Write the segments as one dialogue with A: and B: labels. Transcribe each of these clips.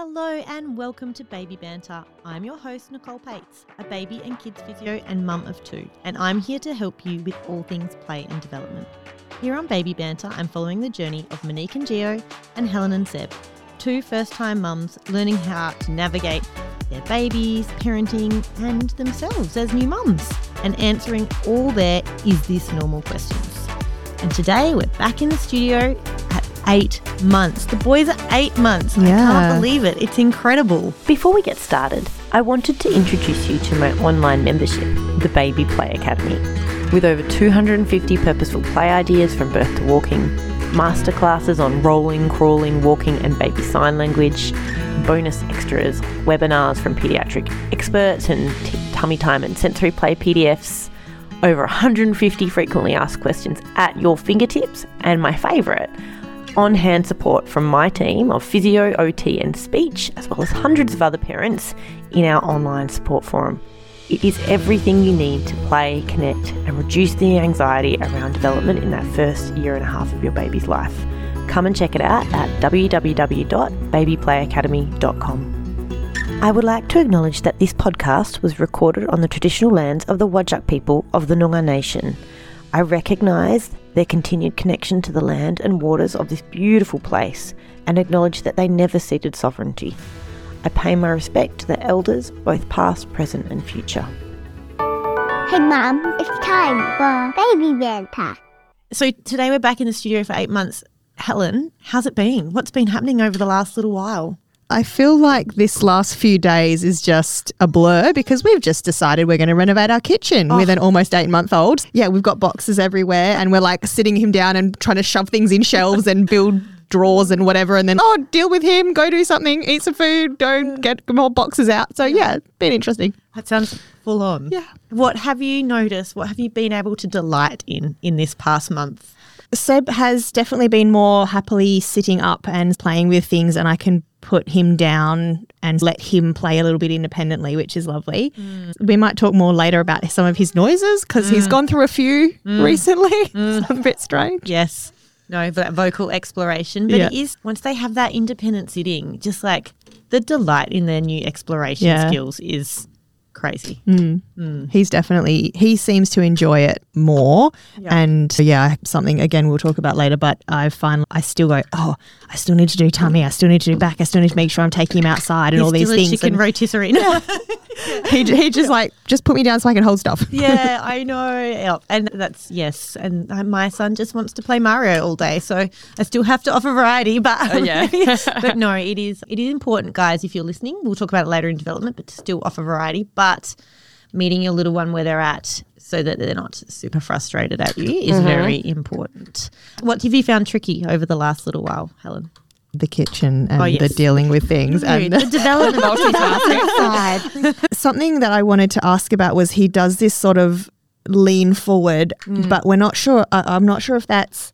A: Hello and welcome to Baby Banter. I'm your host, Nicole Pates, a baby and kids physio and mum of two, and I'm here to help you with all things play and development. Here on Baby Banter, I'm following the journey of Monique and Gio and Helen and Seb, two first time mums learning how to navigate their babies, parenting, and themselves as new mums, and answering all their is this normal questions. And today we're back in the studio eight months. The boys are eight months. I can't believe it. It's incredible.
B: Before we get started, I wanted to introduce you to my online membership, the Baby Play Academy. With over 250 purposeful play ideas from birth to walking, masterclasses on rolling, crawling, walking, and baby sign language, bonus extras, webinars from pediatric experts, and t- tummy time and sensory play PDFs, over 150 frequently asked questions at your fingertips, and my favourite, on hand support from my team of physio, OT, and speech, as well as hundreds of other parents in our online support forum. It is everything you need to play, connect, and reduce the anxiety around development in that first year and a half of your baby's life. Come and check it out at www.babyplayacademy.com. I would like to acknowledge that this podcast was recorded on the traditional lands of the Wajak people of the Noongar Nation. I recognise their continued connection to the land and waters of this beautiful place and acknowledge that they never ceded sovereignty. I pay my respect to the elders, both past, present, and future.
C: Hey Mum, it's time for Baby Banter.
A: So today we're back in the studio for eight months. Helen, how's it been? What's been happening over the last little while?
D: I feel like this last few days is just a blur because we've just decided we're going to renovate our kitchen oh. with an almost eight month old. Yeah, we've got boxes everywhere and we're like sitting him down and trying to shove things in shelves and build drawers and whatever. And then, oh, deal with him, go do something, eat some food, don't get more boxes out. So, yeah, it's been interesting.
A: That sounds full on.
D: Yeah.
A: What have you noticed? What have you been able to delight in in this past month?
D: Seb has definitely been more happily sitting up and playing with things, and I can put him down and let him play a little bit independently, which is lovely. Mm. We might talk more later about some of his noises because he's mm. gone through a few mm. recently. It's a bit strange.
A: Yes. No, that vocal exploration. But it
D: Yeah.
A: is once they have that independent sitting, just like the delight in their new exploration
D: Yeah.
A: skills is crazy. Mm. Mm.
D: He's definitely he seems to enjoy it more, and yeah, something again we'll talk about later. But I find I still go, oh, I still need to do tummy, I still need to do back, I still need to make sure I'm taking him outside and
A: He's
D: all these
A: still
D: things.
A: a chicken
D: and-
A: rotisserie.
D: he, he just like just put me down so I can hold stuff.
A: yeah, I know. Yeah, And that's yes. And uh, my son just wants to play Mario all day, so I still have to offer variety. But
B: yeah.
A: but no, it is it is important, guys. If you're listening, we'll talk about it later in development, but to still offer variety. But meeting your little one where they're at, so that they're not super frustrated at you, is very important. What have you found tricky over the last little while, Helen?
D: The kitchen and
A: Oh, yes.
D: the dealing with things. And
A: the development side.
D: something that I wanted to ask about was he does this sort of lean forward,
A: Mm.
D: but we're not sure. I I'm not sure if that's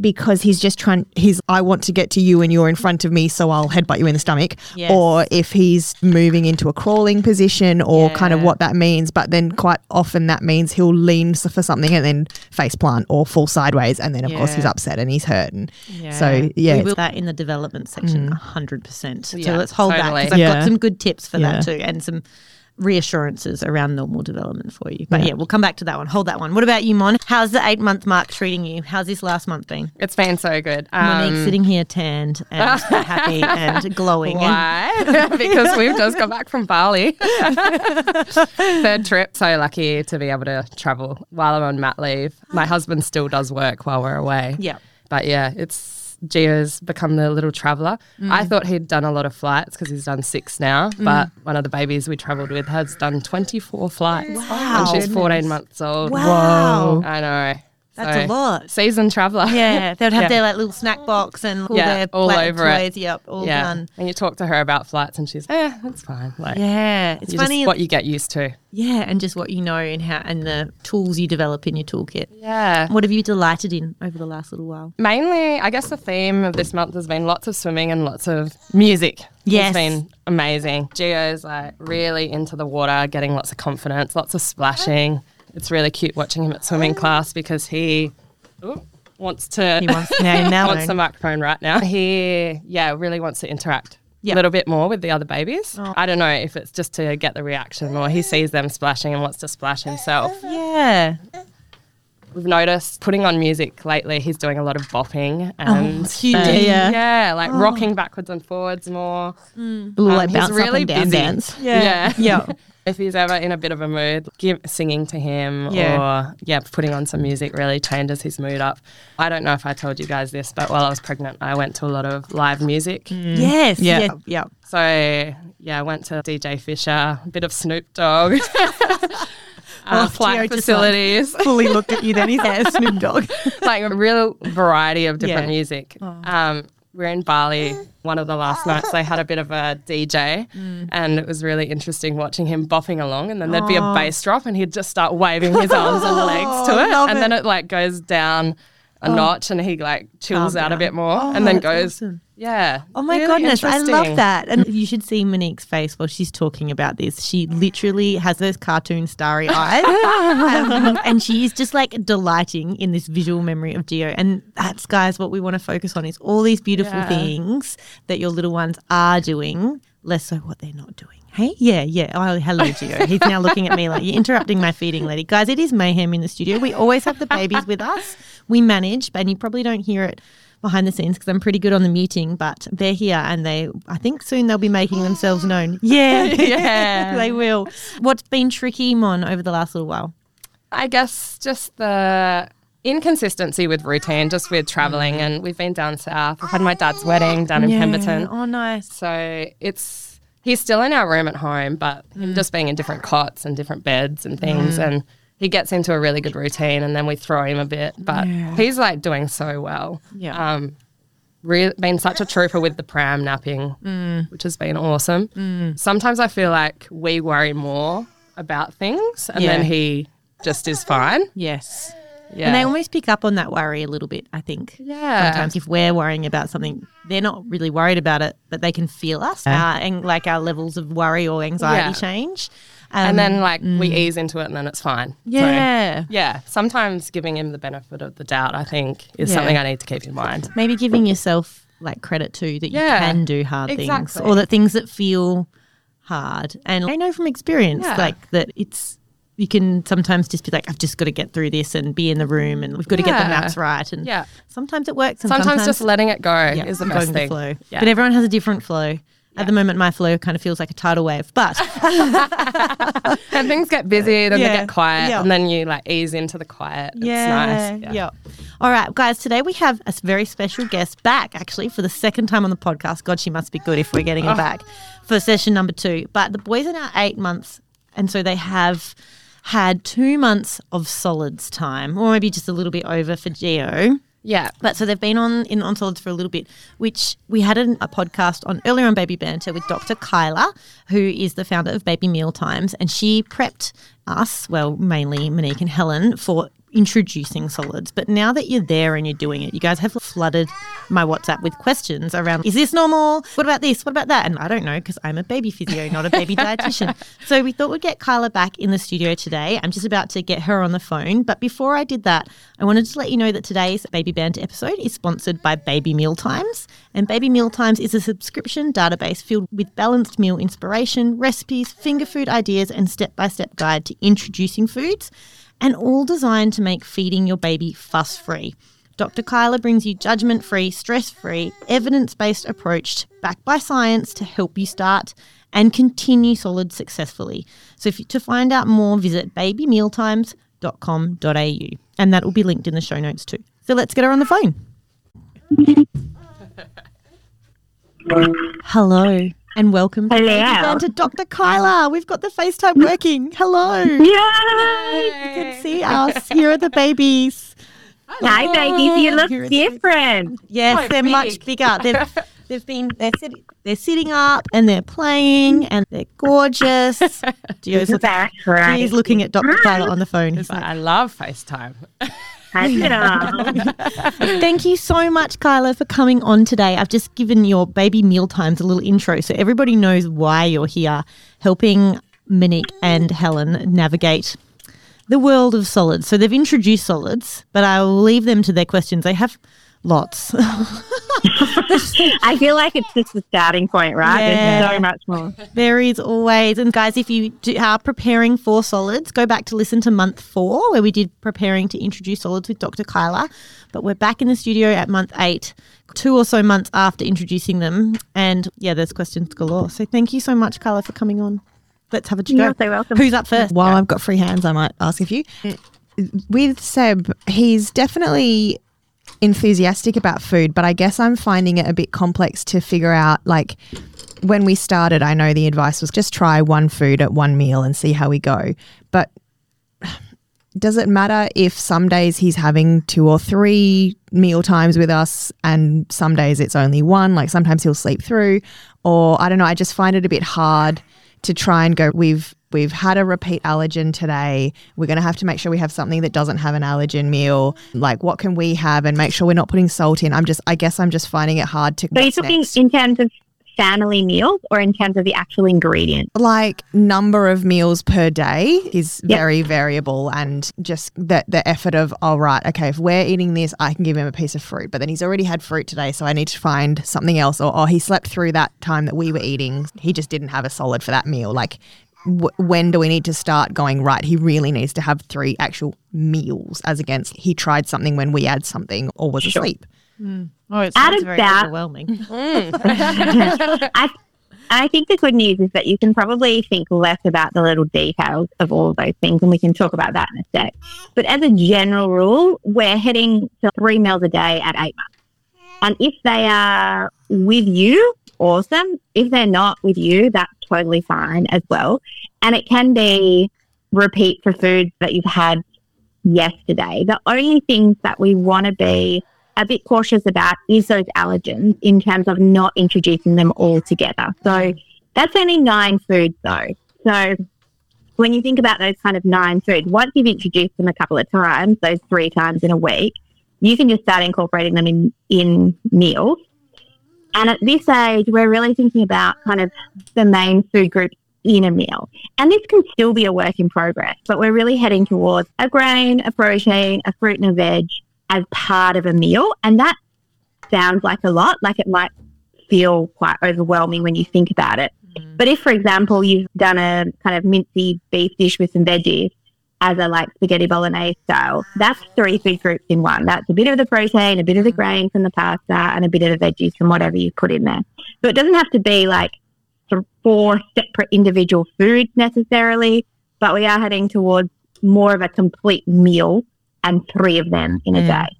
D: because he's just trying. He's I want to get to you and you're in front of me, so I'll headbutt you in the stomach,
A: Yes.
D: or if he's moving into a crawling position, or kind of what that means. But then quite often that means he'll lean for something and then face plant or fall sideways, and then of course he's upset and he's hurt. And so yeah,
A: we
D: it's-
A: will that in the development section, mm. hundred percent. So
E: Yeah,
A: let's hold that because I've
D: Yeah.
A: got some good tips for that too, and some reassurances around normal development for you. But yeah. we'll come back to that one. Hold that one. What about you, Mon? How's the eight month mark treating you? How's this last month been?
E: It's been so good.
A: Monique
E: Um,
A: sitting here tanned and happy and glowing. And
E: why? because we've just got back from Bali. Third trip. So lucky to be able to travel while I'm on mat leave. My husband still does work while we're away.
A: Yeah.
E: But yeah, it's Gio's become the little traveller.
A: Mm.
E: I thought he'd done a lot of flights because he's done six now, but one of the babies we travelled with has done 24 flights.
A: Wow.
E: And she's 14 months old.
A: wow.
E: I know.
A: That's a lot.
E: Seasoned traveller.
A: Yeah, they'd have
E: Yeah.
A: their like little snack box and all
E: Yeah,
A: their
E: all over it.
A: Yep, all
E: yeah.
A: done.
E: And you talk to her about flights and she's, eh, that's fine. Like,
A: Yeah, it's funny.
E: Just what you get used to.
A: yeah, and just what you know and how and the tools you develop in your toolkit.
E: Yeah.
A: What have you delighted in over the last little while?
E: Mainly, I guess the theme of this month has been lots of swimming and lots of music.
A: Yes.
E: It's been amazing. Gio's like really into the water, getting lots of confidence, lots of splashing. It's really cute watching him at swimming class because he ooh, wants to
A: He wants now, now
E: wants the microphone right now. He yeah, really wants to interact
A: Yeah.
E: a little bit more with the other babies.
A: Oh.
E: I don't know if it's just to get the reaction or he sees them splashing and wants to splash himself.
A: Yeah.
E: We've noticed putting on music lately, he's doing a lot of bopping and
A: cute.
E: uh,
D: Yeah.
E: yeah, like rocking backwards and forwards more.
D: Little like
E: Um, he's
D: bounce
E: really
D: up and down
E: busy.
D: dance.
E: Yeah.
A: Yeah.
E: if he's ever in a bit of a mood, give singing to him
A: Yeah.
E: or yeah, putting on some music really changes his mood up. I don't know if I told you guys this, but while I was pregnant, I went to a lot of live music.
A: Yes.
D: Yeah.
A: Yeah. Yeah.
E: So yeah, I went to DJ Fisher, a bit of Snoop Dogg, uh,
A: Oh,
E: flight
A: just like-
E: facilities,
A: Fully looked at you then. He's there, Snoop Dogg.
E: like a real variety of different
A: Yeah.
E: music. Um, we're in Bali. One of the last nights, they had a bit of a DJ, and it was really interesting watching him bopping along. And then there'd be a bass drop, and he'd just start waving his arms and legs to it,
A: love
E: and
A: it.
E: then it like goes down a notch, and he like chills
A: Calm
E: out a bit more,
A: Oh,
E: and then goes,
A: awesome.
E: yeah.
A: Oh my
E: really
A: goodness, I love that. And you should see Monique's face while she's talking about this. She literally has those cartoon starry eyes. Um, and she is just like delighting in this visual memory of Gio. And that's, guys, what we want to focus on is all these beautiful
E: Yeah.
A: things that your little ones are doing, less so what they're not doing. Hey, yeah, yeah. Oh, hello, Gio. He's now looking at me like you're interrupting my feeding, lady. Guys, it is mayhem in the studio. We always have the babies with us. We manage, and you probably don't hear it behind the scenes because I'm pretty good on the muting, but they're here and they, I think soon they'll be making themselves known. Yeah,
E: Yeah.
A: they will. What's been tricky, Mon, over the last little while?
E: I guess just the inconsistency with routine, just with traveling. And we've been down south. I've had my dad's wedding down in Pemberton.
A: Oh, nice.
E: So it's, he's still in our room at home, but him mm. just being in different cots and different beds and things. Mm. And he gets into a really good routine and then we throw him a bit. But he's like doing so well.
A: Yeah.
E: Um, re- been such a trooper with the pram napping, which has been awesome. Sometimes I feel like we worry more about things and then he just is fine.
A: Yes.
E: Yeah.
A: And they almost pick up on that worry a little bit, I think.
E: Yeah.
A: Sometimes if we're worrying about something, they're not really worried about it, but they can feel us uh, and like our levels of worry or anxiety
E: Yeah.
A: change. Um,
E: and then like we ease into it and then it's fine. So,
A: yeah.
E: yeah. Sometimes giving him the benefit of the doubt, I think, is
A: Yeah.
E: something I need to keep in mind.
A: Maybe giving yourself like credit too that
E: Yeah,
A: you can do hard things or that things that feel hard. And I know from experience
E: Yeah.
A: like that it's you can sometimes just be like, I've just got to get through this and be in the room and we've got to get the
E: Yeah.
A: maps right. And
E: Yeah.
A: sometimes it works. And
E: Sometimes, just letting it go
A: yeah,
E: is the
A: going
E: best
A: with the flow.
E: Yeah.
A: But everyone has a different flow. At the moment, my flow kind of feels like a tidal wave, but
E: and things get busy, then
A: Yeah.
E: they get quiet,
A: Yeah.
E: and then you like ease into the quiet. It's nice.
A: yeah. All right, guys. Today we have a s- very special guest back, actually, for the second time on the podcast. God, she must be good if we're getting her oh. back for session number two. But the boys are now eight months, and so they have had two months of solids time, or maybe just a little bit over for Gio.
E: Yeah.
A: But so they've been on in on solids for a little bit, which we had an, a podcast on earlier on Baby Banter with Dr. Kyla, who is the founder of Baby Mealtimes, and she prepped us, well, mainly Monique and Helen, for introducing solids. But now that you're there and you're doing it, you guys have flooded my WhatsApp with questions around is this normal? What about this? What about that? And I don't know because I'm a baby physio, not a baby dietitian. So we thought we'd get Kyla back in the studio today. I'm just about to get her on the phone. But before I did that, I wanted to let you know that today's Baby Banter episode is sponsored by Baby Mealtimes. And Baby Mealtimes is a subscription database filled with balanced meal inspiration, recipes, finger food ideas, and step by step guide to introducing foods and all designed to make feeding your baby fuss free. Dr. Kyla brings you judgment free, stress free, evidence based approach backed by science to help you start and continue solid successfully. So, if you, to find out more, visit babymealtimes.com.au and that will be linked in the show notes too. So, let's get her on the phone. Hello and welcome to,
F: Hello.
A: Baby Banter, Dr. Kyla. We've got the FaceTime working. Hello.
F: Yay!
A: You can see us. Here are the babies.
F: Hi, babies. You look
A: Here it's-
F: different.
A: Yes,
E: Quite
A: they're much
E: big.
A: bigger. They've they've been they're sitting they're sitting up and they're playing and they're gorgeous. Gio's, look,
F: That's right.
A: Gio's looking at Dr. Kyla on the phone. He's
E: But
A: like,
E: I love FaceTime.
A: Thank you so much, Kyla, for coming on today. I've just given your baby meal times a little intro so everybody knows why you're here, helping Monique and Helen navigate the world of solids. So they've introduced solids, but I will leave them to their questions. They have Lots.
F: I feel like it's just the starting point, right?
A: Yeah.
F: There's so much more.
A: Varies always. And guys, if you do, are preparing for solids, go back to listen to month four, where we did preparing to introduce solids with Dr. Kyla. But we're back in the studio at month eight, two or so months after introducing them. And yeah, there's questions galore. So thank you so much, Kyla, for coming on. Let's have a go.
F: You're so welcome.
A: Who's up first?
D: While I've got free hands, I might ask a few. With Seb, he's definitely enthusiastic about food, but I guess I'm finding it a bit complex to figure out. Like when we started, I know the advice was just try one food at one meal and see how we go. But does it matter if some days he's having two or three meal times with us and some days it's only one? Like sometimes he'll sleep through, or I don't know. I just find it a bit hard to try and go. We've we've had a repeat allergen today. We're going to have to make sure we have something that doesn't have an allergen meal. Like what can we have and make sure we're not putting salt in. I'm just. I guess I'm just finding it hard to.
F: So you're talking
D: next?
F: in terms of family meals or in terms of the actual ingredients?
D: like number of meals per day is
F: Yep.
D: very variable and just the, the effort of all right okay if we're eating this i can give him a piece of fruit but then he's already had fruit today so i need to find something else or, or he slept through that time that we were eating he just didn't have a solid for that meal like w- when do we need to start going right he really needs to have three actual meals as against he tried something when we had something or was
F: Sure.
D: asleep hmm.
A: Oh, it
F: Out
A: very
F: that-
A: overwhelming.
F: I, I think the good news is that you can probably think less about the little details of all of those things, and we can talk about that in a sec. But as a general rule, we're heading to three meals a day at eight months. And if they are with you, awesome. If they're not with you, that's totally fine as well. And it can be repeat for foods that you've had yesterday. The only things that we want to be a bit cautious about is those allergens in terms of not introducing them all together. So that's only nine foods though. So when you think about those kind of nine foods, once you've introduced them a couple of times, those three times in a week, you can just start incorporating them in, in meals. And at this age, we're really thinking about kind of the main food groups in a meal. And this can still be a work in progress, but we're really heading towards a grain, a protein, a fruit and a veg as part of a meal. And that sounds like a lot, like it might feel quite overwhelming when you think about it. Mm-hmm. But if, for example, you've done a kind of mincy beef dish with some veggies as a like spaghetti bolognese style, that's three food groups in one. That's a bit of the protein, a bit of the grain from the pasta, and a bit of the veggies from whatever you put in there. So it doesn't have to be like four separate individual foods necessarily, but we are heading towards more of a complete meal and three of them in a
D: Mm.
F: day.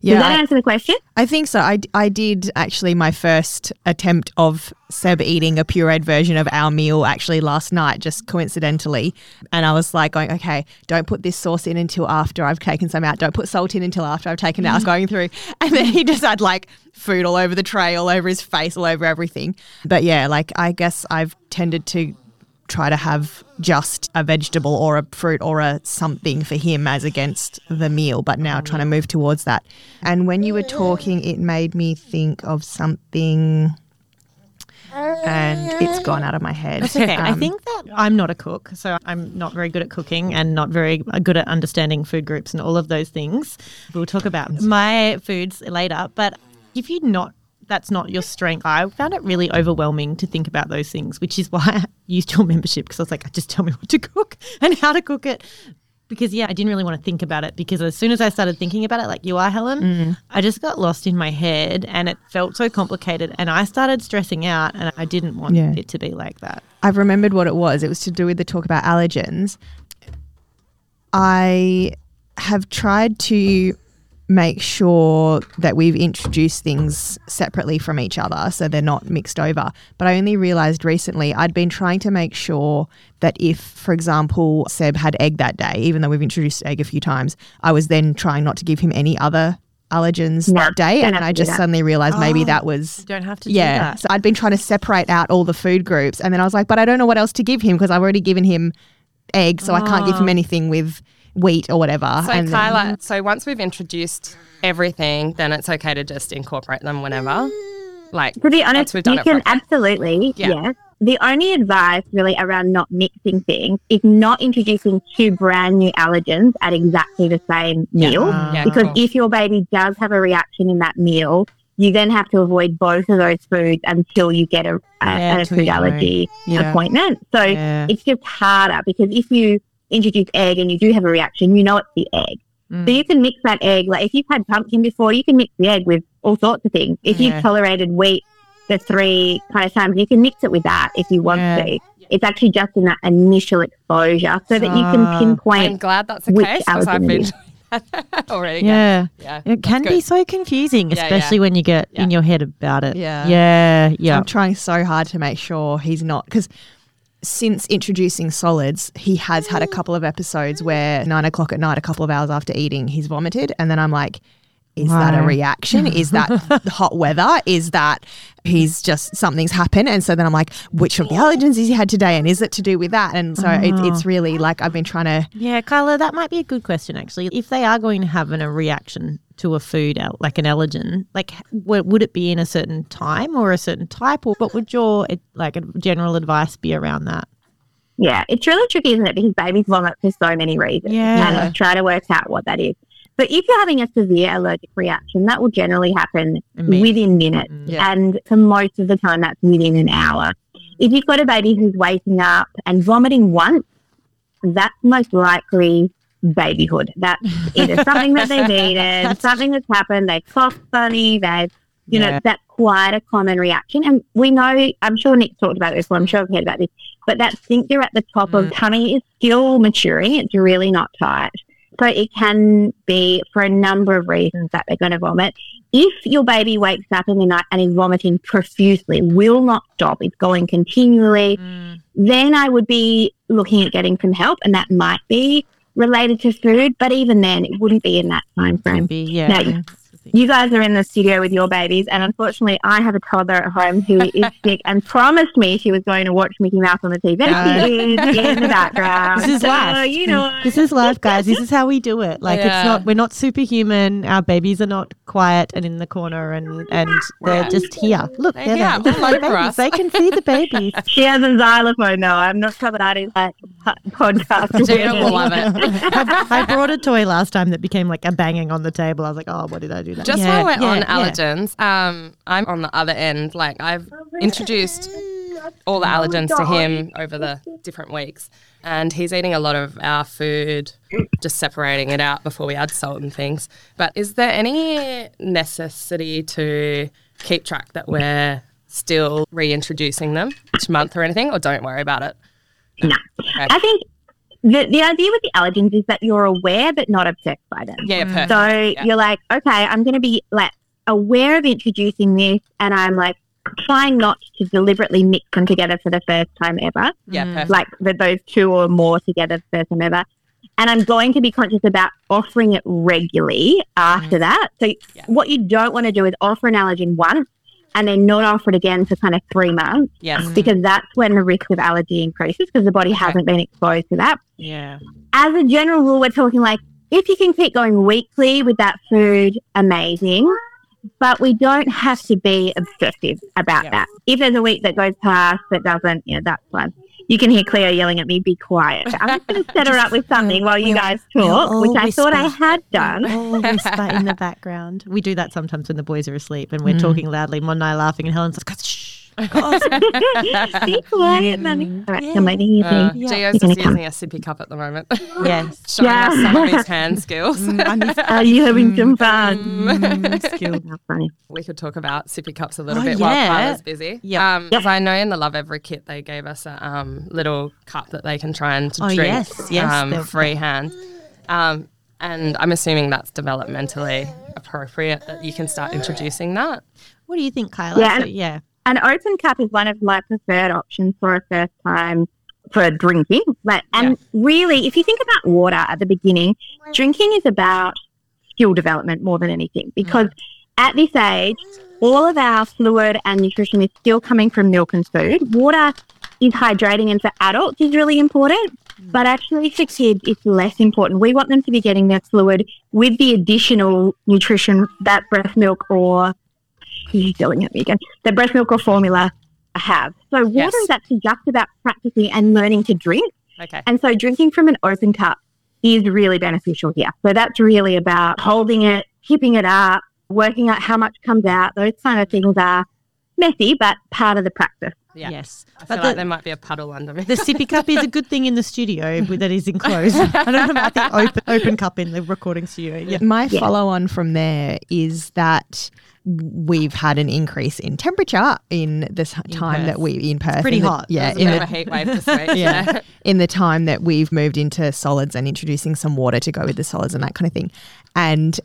D: Yeah
F: Does that
D: I-
F: answer the question?
D: I think so. I, I did actually my first attempt of Seb eating a pureed version of our meal actually last night, just coincidentally. And I was like going, okay, don't put this sauce in until after I've taken some out. Don't put salt in until after I've taken it out. I was mm. going through. And then he just had like food all over the tray, all over his face, all over everything. But yeah, like I guess I've tended to try to have just a vegetable or a fruit or a something for him as against the meal, but now trying to move towards that. And when you were talking, it made me think of something. And it's gone out of my head.
A: That's okay. I
D: Um,
A: think that I'm not a cook, so I'm not very good at cooking and not very good at understanding food groups and all of those things. We'll talk about my foods later, but if you're not that's not your strength. I found it really overwhelming to think about those things, which is why I used your membership because I was like, just tell me what to cook and how to cook it. Because yeah, I didn't really want to think about it because as soon as I started thinking about it, like you are, Helen, mm. I just got lost in my head and it felt so complicated and I started stressing out and I didn't want
D: Yeah.
A: it to be like that.
D: I've remembered what it was. It was to do with the talk about allergens. I have tried to make sure that we've introduced things separately from each other so they're not mixed over. But I only realized recently I'd been trying to make sure that if, for example, Seb had egg that day, even though we've introduced egg a few times, I was then trying not to give him any other allergens
F: No,
D: that day. And
F: have
D: I just suddenly realized maybe
A: Oh.
D: that was
A: Don't have to do
D: yeah.
A: that.
D: So I'd been trying to separate out all the food groups. And then I was like, but I don't know what else to give him because I've already given him egg. So I can't give him oh. anything with wheat or whatever.
E: So
D: and then-
E: Kyla, so once we've introduced everything, then it's okay to just incorporate them whenever. Like
F: To be honest,
E: once we've done
F: you
E: it
F: can
E: properly.
F: absolutely,
E: Yeah.
F: yes, the only advice really around not mixing things is not introducing two brand new allergens at exactly the same meal.
E: Yeah,
F: because
E: cool.
F: if your baby does have a reaction in that meal, you then have to avoid both of those foods until you get a, a,
D: Yeah,
F: a food
D: you know.
F: allergy
D: Yeah.
F: appointment. So
D: Yeah.
F: it's just harder because if you introduce egg and you do have a reaction, you know it's the egg.
D: Mm.
F: So you can mix that egg. Like if you've had pumpkin before, you can mix the egg with all sorts of things. If
D: Yeah.
F: you've tolerated wheat for three kind of times, you can mix it with that if you want
D: Yeah.
F: to. It's actually just in that initial exposure so that you
D: Ah.
F: can
E: I'm
F: pinpoint.
E: glad that's the case because I've been
F: it
E: doing that already.
A: Yeah.
E: Yeah.
A: It can
E: That's
A: be so confusing,
E: Yeah, yeah.
A: especially when you get
E: Yeah.
A: in your head about it.
D: Yeah.
A: Yeah. Yeah.
D: I'm trying so hard to make sure he's not because since introducing solids, he has had a couple of episodes where nine o'clock at night, a couple of hours after eating, he's vomited, and then I'm like. Is that a reaction? Is that the hot weather? Is that he's just something's happened? And so then I'm like, which of the allergens has he had today? And is it to do with that? And so it, it's really like I've been trying to
A: Yeah, Kyla, that might be a good question actually. If they are going to have an, a reaction to a food, like an allergen, like w- would it be in a certain time or a certain type, or what would your eh, like a general advice be around that?
F: Yeah, it's really tricky, isn't it? Because babies vomit for so many reasons.
A: Yeah.
F: And try to work out what that is. But if you're having a severe allergic reaction, that will generally happen within minutes.
D: Yeah.
F: And for most of the time, that's within an hour. If you've got a baby who's waking up and vomiting once, that's most likely babyhood. That's either something that they've eaten, something that's happened, they cough funny, they've, you
A: Yeah.
F: know, that's quite a common reaction. And we know, I'm sure Nick talked about this, well, I'm sure I've heard about this, but that sphincter at the top of tummy is still maturing. It's really not tight. So it can be for a number of reasons that they're going to vomit. If your baby wakes up in the night and is vomiting profusely, will not stop, it's going continually, mm. then I would be looking at getting some help, and that might be related to food. But even then, it wouldn't be in that time frame.
A: Maybe, yeah.
F: Now, You guys are in the studio with your babies, and unfortunately, I have a toddler at home who is sick and promised me she was going to watch Mickey Mouse on the TV. And she is in the background.
A: This is
F: so,
A: life.
F: You know,
A: This is life, guys. This is how we do it. Like
E: Yeah.
A: it's not we're not superhuman. Our babies are not quiet and in the corner and and they're just here. Look,
E: They're
A: they're
E: here.
A: there.
E: They're
A: like babies. They can see the babies.
F: she has a xylophone now. I'm not sure that is like podcast.
E: Gina will love it.
A: I, I brought a toy last time that became like a banging on the table. I was like, oh, what did I do that?
E: Just
A: Yeah,
E: while we're
A: yeah,
E: on
A: yeah.
E: allergens, um, I'm on the other end. Like I've introduced all the allergens to him over the different weeks, and he's eating a lot of our food, just separating it out before we add salt and things. But is there any necessity to keep track that we're still reintroducing them each month or anything, or don't worry about it?
F: No.
E: Okay.
F: I think the, the idea with the allergens is that you're aware but not obsessed by them.
E: Yeah, mm. perfect.
F: So you're like, okay, I'm going to be like aware of introducing this, and I'm like trying not to deliberately mix them together for the first time ever,
E: yeah, mm. perfect.
F: like the, those two or more together for the first time ever. And I'm going to be conscious about offering it regularly after mm. that. So
E: Yeah.
F: what you don't want to do is offer an allergen once and then not offer it again for kind of three months
E: yes. Mm-hmm.
F: because that's when the risk of allergy increases because the body hasn't been exposed to that
A: Yeah.
F: as a general rule, we're talking like if you can keep going weekly with that food, amazing. But we don't have to be obsessive about
E: Yeah.
F: that. If there's a week that goes past that doesn't, you know, that's fine. You can hear Cleo yelling at me, be quiet. I'm just going to set her up with uh, something while you guys talk, which I thought I had done.
A: Oh, whisper in the background. We do that sometimes when the boys are asleep and we're mm. talking loudly. Mon and I are laughing, and Helen's like, shh.
F: be quiet, Mummy. All right, come over here.
E: Uh,
F: please.
E: Gio's
F: You're
E: just
F: gonna
E: using a sippy cup at the moment.
A: Yes.
E: Showing us some of his hand skills.
F: Are you having some fun?
A: Mm, skilled.
F: Funny.
E: we could talk about sippy cups a little
A: Oh,
E: bit
A: yeah.
E: while Kyla's busy.
A: Yep.
E: Um, because I know in the Lovevery kit they gave us a um, little cup that they can try and to
A: Oh,
E: drink
A: yes, yes,
E: um, freehand. Um, and I'm assuming that's developmentally appropriate that you can start introducing that.
A: What do you think, Kyla?
F: Yeah,
A: So, yeah.
F: An open cup is one of my preferred options for a first time for drinking. Like, and really, if you think about water at the beginning, drinking is about skill development more than anything mm. because at this age, all of our fluid and nutrition is still coming from milk and food. Water is hydrating, and for adults is really important. Mm. But actually, for kids, it's less important. We want them to be getting their fluid with the additional nutrition that breast milk or he's yelling at me again. The breast milk or formula I have. So water
E: Yes.
F: is actually just about practicing and learning to drink.
E: Okay.
F: And so drinking from an open cup is really beneficial here. So that's really about holding it, keeping it up, working out how much comes out. Those kind of things are messy, but part of the practice.
E: Yeah.
A: Yes.
E: I feel
A: But
E: like there might be a puddle under me.
A: the sippy cup is a good thing in the studio that is enclosed. I don't know about the open, open cup in the recording studio. Yeah.
D: My
F: Yeah.
D: follow on from there is that we've had an increase in temperature in the s- time
A: Perth.
D: that we in Perth.
A: pretty
D: in the-
A: hot.
D: Yeah,
E: There's a
D: in
E: bit
D: the,
E: of a heat wave this week.
D: Yeah.
E: yeah.
D: in the time that we've moved into solids and introducing some water to go with the solids and that kind of thing. And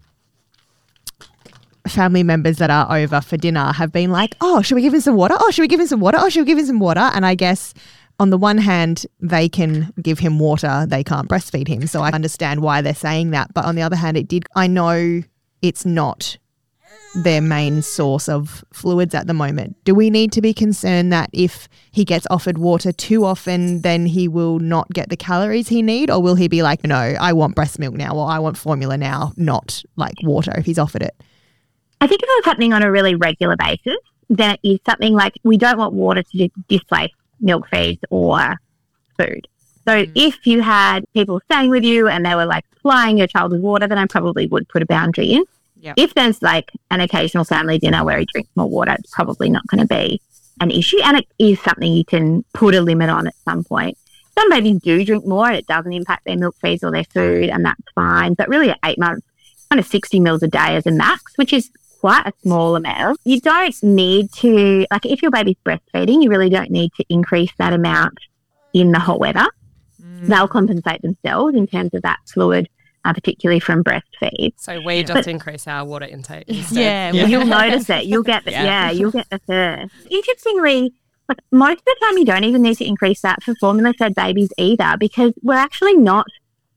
D: family members that are over for dinner have been like, oh, should we give him some water? Oh, should we give him some water? Oh, should we give him some water? And I guess on the one hand, they can give him water, they can't breastfeed him. So I understand why they're saying that. But on the other hand, it did, I know it's not their main source of fluids at the moment. Do we need to be concerned that if he gets offered water too often, then he will not get the calories he need, or will he be like, no, I want breast milk now, or I want formula now, not like water if he's offered it?
F: I think if it was happening on a really regular basis, then it is something like we don't want water to displace milk feeds or food. So mm. if you had people staying with you and they were like supplying your child with water, then I probably would put a boundary in.
E: Yep.
F: If there's like an occasional family dinner where he drinks more water, it's probably not going to be an issue. And it is something you can put a limit on at some point. Some babies do drink more and it doesn't impact their milk feeds or their food, and that's fine. But really, at eight months, kind of 60 mils a day as a max, which is quite a small amount. You don't need to, like, if your baby's breastfeeding, you really don't need to increase that amount in the hot weather. They'll compensate themselves in terms of that fluid, uh, particularly from breastfeed.
E: So we just increase our water intake. Instead.
A: Yeah.
F: Well, You'll notice it. You'll get the,
E: Yeah.
F: yeah. you'll get the thirst. Interestingly, like most of the time, you don't even need to increase that for formula fed babies either, because we're actually not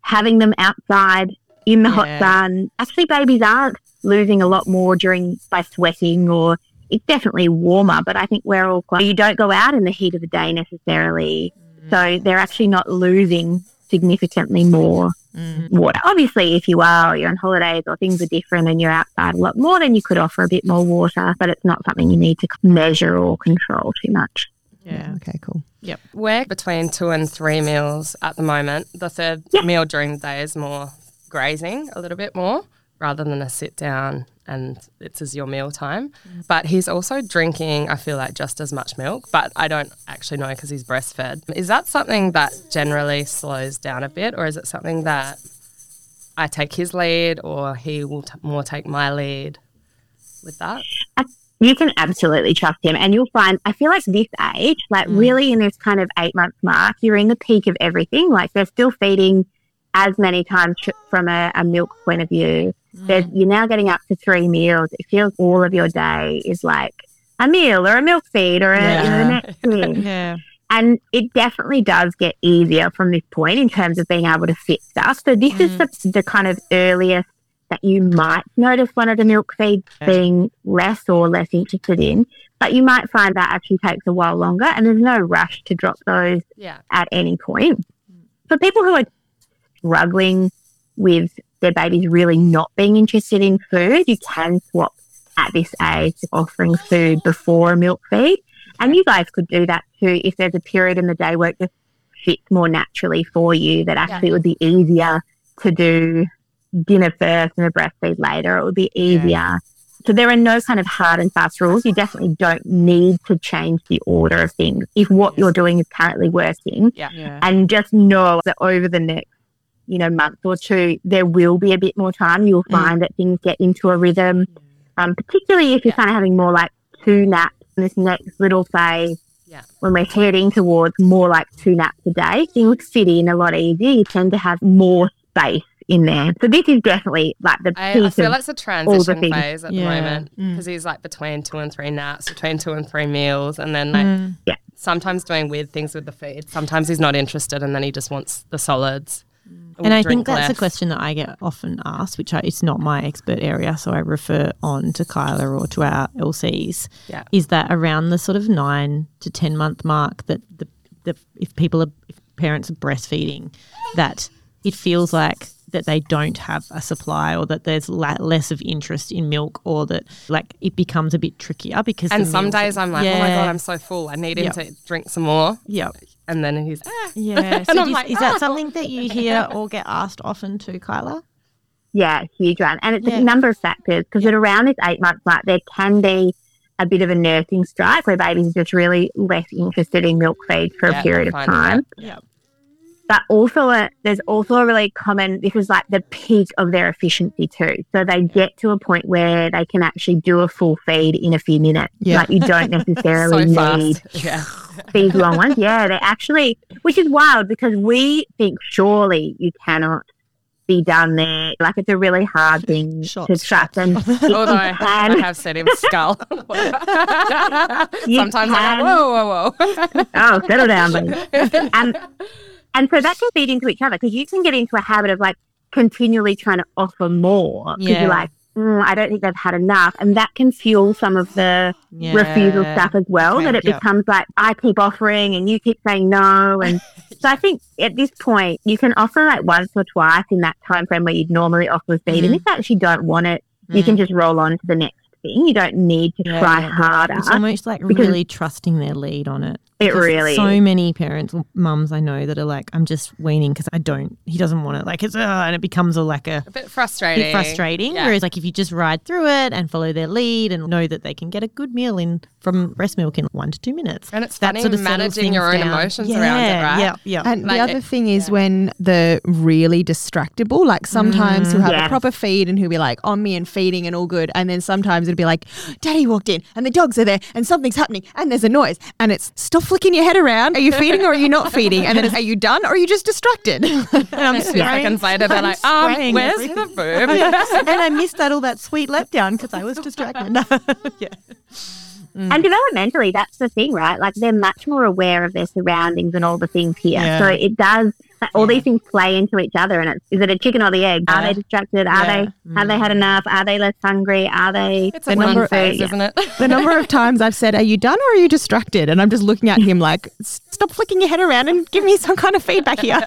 F: having them outside in the hot sun. Actually, babies aren't losing a lot more during by sweating or it's definitely warmer, but I think we're all quite, you don't go out in the heat of the day necessarily. So mm. they're actually not losing significantly more mm-hmm. water. Obviously, if you are or you're on holidays or things are different and you're outside a lot more, then you could offer a bit more water, but it's not something you need to measure or control too much.
A: Yeah.
D: Mm, okay, cool. Yep.
E: We're between two and three meals at the moment. The third
F: Yeah.
E: meal during the day is more grazing a little bit more rather than a sit down and this is your meal time. But he's also drinking, I feel like, just as much milk, but I don't actually know because he's breastfed. Is that something that generally slows down a bit or is it something that I take his lead or he will t- more take my lead with that?
F: You can absolutely trust him, and you'll find. I feel like this age, like mm. really in this kind of eight month mark, you're in the peak of everything. Like they're still feeding as many times tr- from a, a milk point of view. There's, mm. you're now getting up to three meals. It feels all of your day is like a meal or a milk feed or a, you know, the
A: Yeah.
F: next thing.
A: Yeah.
F: And it definitely does get easier from this point in terms of being able to fit stuff. So this is mm. the, the kind of earliest that you might notice one of the milk feeds being less or less interested in. But you might find that actually takes a while longer and there's no rush to drop those
E: Yeah.
F: at any point. Mm. For people who are struggling with their babies really not being interested in food, you can swap at this age offering food before a milk feed. And you guys could do that too if there's a period in the day where it just fits more naturally for you, that actually it would be easier to do dinner first and a breastfeed later. It would be easier. So there are no kind of hard and fast rules. You definitely don't need to change the order of things if what you're doing is currently working
A: Yeah.
F: and just know that over the next you know month or two there will be a bit more time you'll find that things get into a rhythm um, particularly if you're kind of having more like two naps in this next little phase
E: Yeah.
F: when we're heading towards more like two naps a day things fit in a lot easier you tend to have more space in there so this is definitely like the
E: I, I feel
F: of
E: like it's a transition phase at
A: Yeah.
E: the moment because he's like between two and three naps, between two and three meals, and then like
A: Mm.
F: Yeah.
E: sometimes doing weird things with the feed. Sometimes he's not interested, and then he just wants the solids.
A: And I think that's
E: less.
A: a question that I get often asked, which I, it's not my expert area, so I refer on to Kyla or to our LCs.
E: Yeah.
A: Is that around the sort of nine to ten month mark that the, the if people are if parents are breastfeeding, that it feels like that they don't have a supply or that there's la- less of interest in milk or that like it becomes a bit trickier because
E: And some days I'm like, oh my god, I'm so full. I need him
A: Yep.
E: to drink some more.
A: Yep.
E: And then he's, ah.
A: Yeah. So
E: And I'm
A: is,
E: like,
A: is that
E: "Oh."
A: something that you hear or get asked often too, Kyla?
F: Yeah, huge one. And it's
A: Yeah.
F: a number of factors because at around this eight month mark, there can be a bit of a nursing strike where babies are just really less interested in milk feeds for
E: Yeah,
F: a period of time.
E: that.
A: Yeah.
F: But also, a, there's also a really common, this is like the peak of their efficiency too. So they get to a point where they can actually do a full feed in a few minutes.
D: Yeah.
F: Like you don't necessarily
E: so
F: need
E: fast. Yeah.
F: these long ones. Yeah, they actually, which is wild because we think surely you cannot be done there. Like it's a really hard thing to
D: Shots,
F: trust. And it
E: Although I
F: can-
E: have said him skull.
F: You
E: Sometimes I'm
F: can-
E: like, whoa, whoa, whoa.
F: oh, settle down, buddy. And and so that can feed into each other because you can get into a habit of like continually trying to offer more because
A: Yeah.
F: you're like, mm, I don't think they've had enough, and that can fuel some of the
A: Yeah.
F: refusal stuff as well.
A: Okay,
F: that it
A: yeah.
F: becomes like I keep offering and you keep saying no, and so I think at this point you can offer like once or twice in that time frame where you'd normally offer a feed, and
A: Mhm.
F: if you actually don't want it, you
A: Mm.
F: can just roll on to the next thing. You don't need to
A: Yeah,
F: try harder.
A: It's almost like really trusting their lead on it.
F: It
A: Because
F: really
A: So many parents, or mums I know that are like, I'm just weaning because I don't, he doesn't want it. Like it's, uh, and it becomes a, like a
E: A bit frustrating.
A: bit frustrating.
E: Yeah.
A: Whereas like if you just ride through it and follow their lead and know that they can get a good meal in from breast milk in one to two minutes.
E: And it's
A: that
E: funny
A: sort of settles
E: managing your own
A: down.
E: emotions
A: yeah,
E: around it, right?
A: Yeah, yeah.
D: And
E: Like
D: the other
E: it-
D: thing is
E: yeah.
D: when the really distractible, like sometimes he'll have
F: Yeah.
D: a proper feed and he'll be like on me and feeding and all good. And then sometimes it'll be like, Daddy walked in and the dogs are there and something's happening and there's a noise. And it's stop flicking your head around. Are you feeding or are you not feeding? And then are you done or are you just distracted? and I'm
E: And two
D: spraying-
E: seconds later, they're
A: I'm
E: like, um, where's
A: everything.
E: the boob?
A: and I missed out all that sweet letdown because I was distracted. yeah. Mm.
F: And developmentally, that's the thing, right? Like they're much more aware of their surroundings and all the things here.
D: Yeah.
F: So it does. Like, all these things play into each other, and it's is it a chicken or the egg? Are they distracted? Are
A: Yeah.
F: they have they mm. had enough? Are they less hungry? Are they?
E: It's a
D: The
E: fun
D: number-
E: phase,
F: Yeah.
E: isn't it?
D: the number of times I've said, Are you done or are you distracted? And I'm just looking at him like, Stop flicking your head around and give me some kind of feedback here.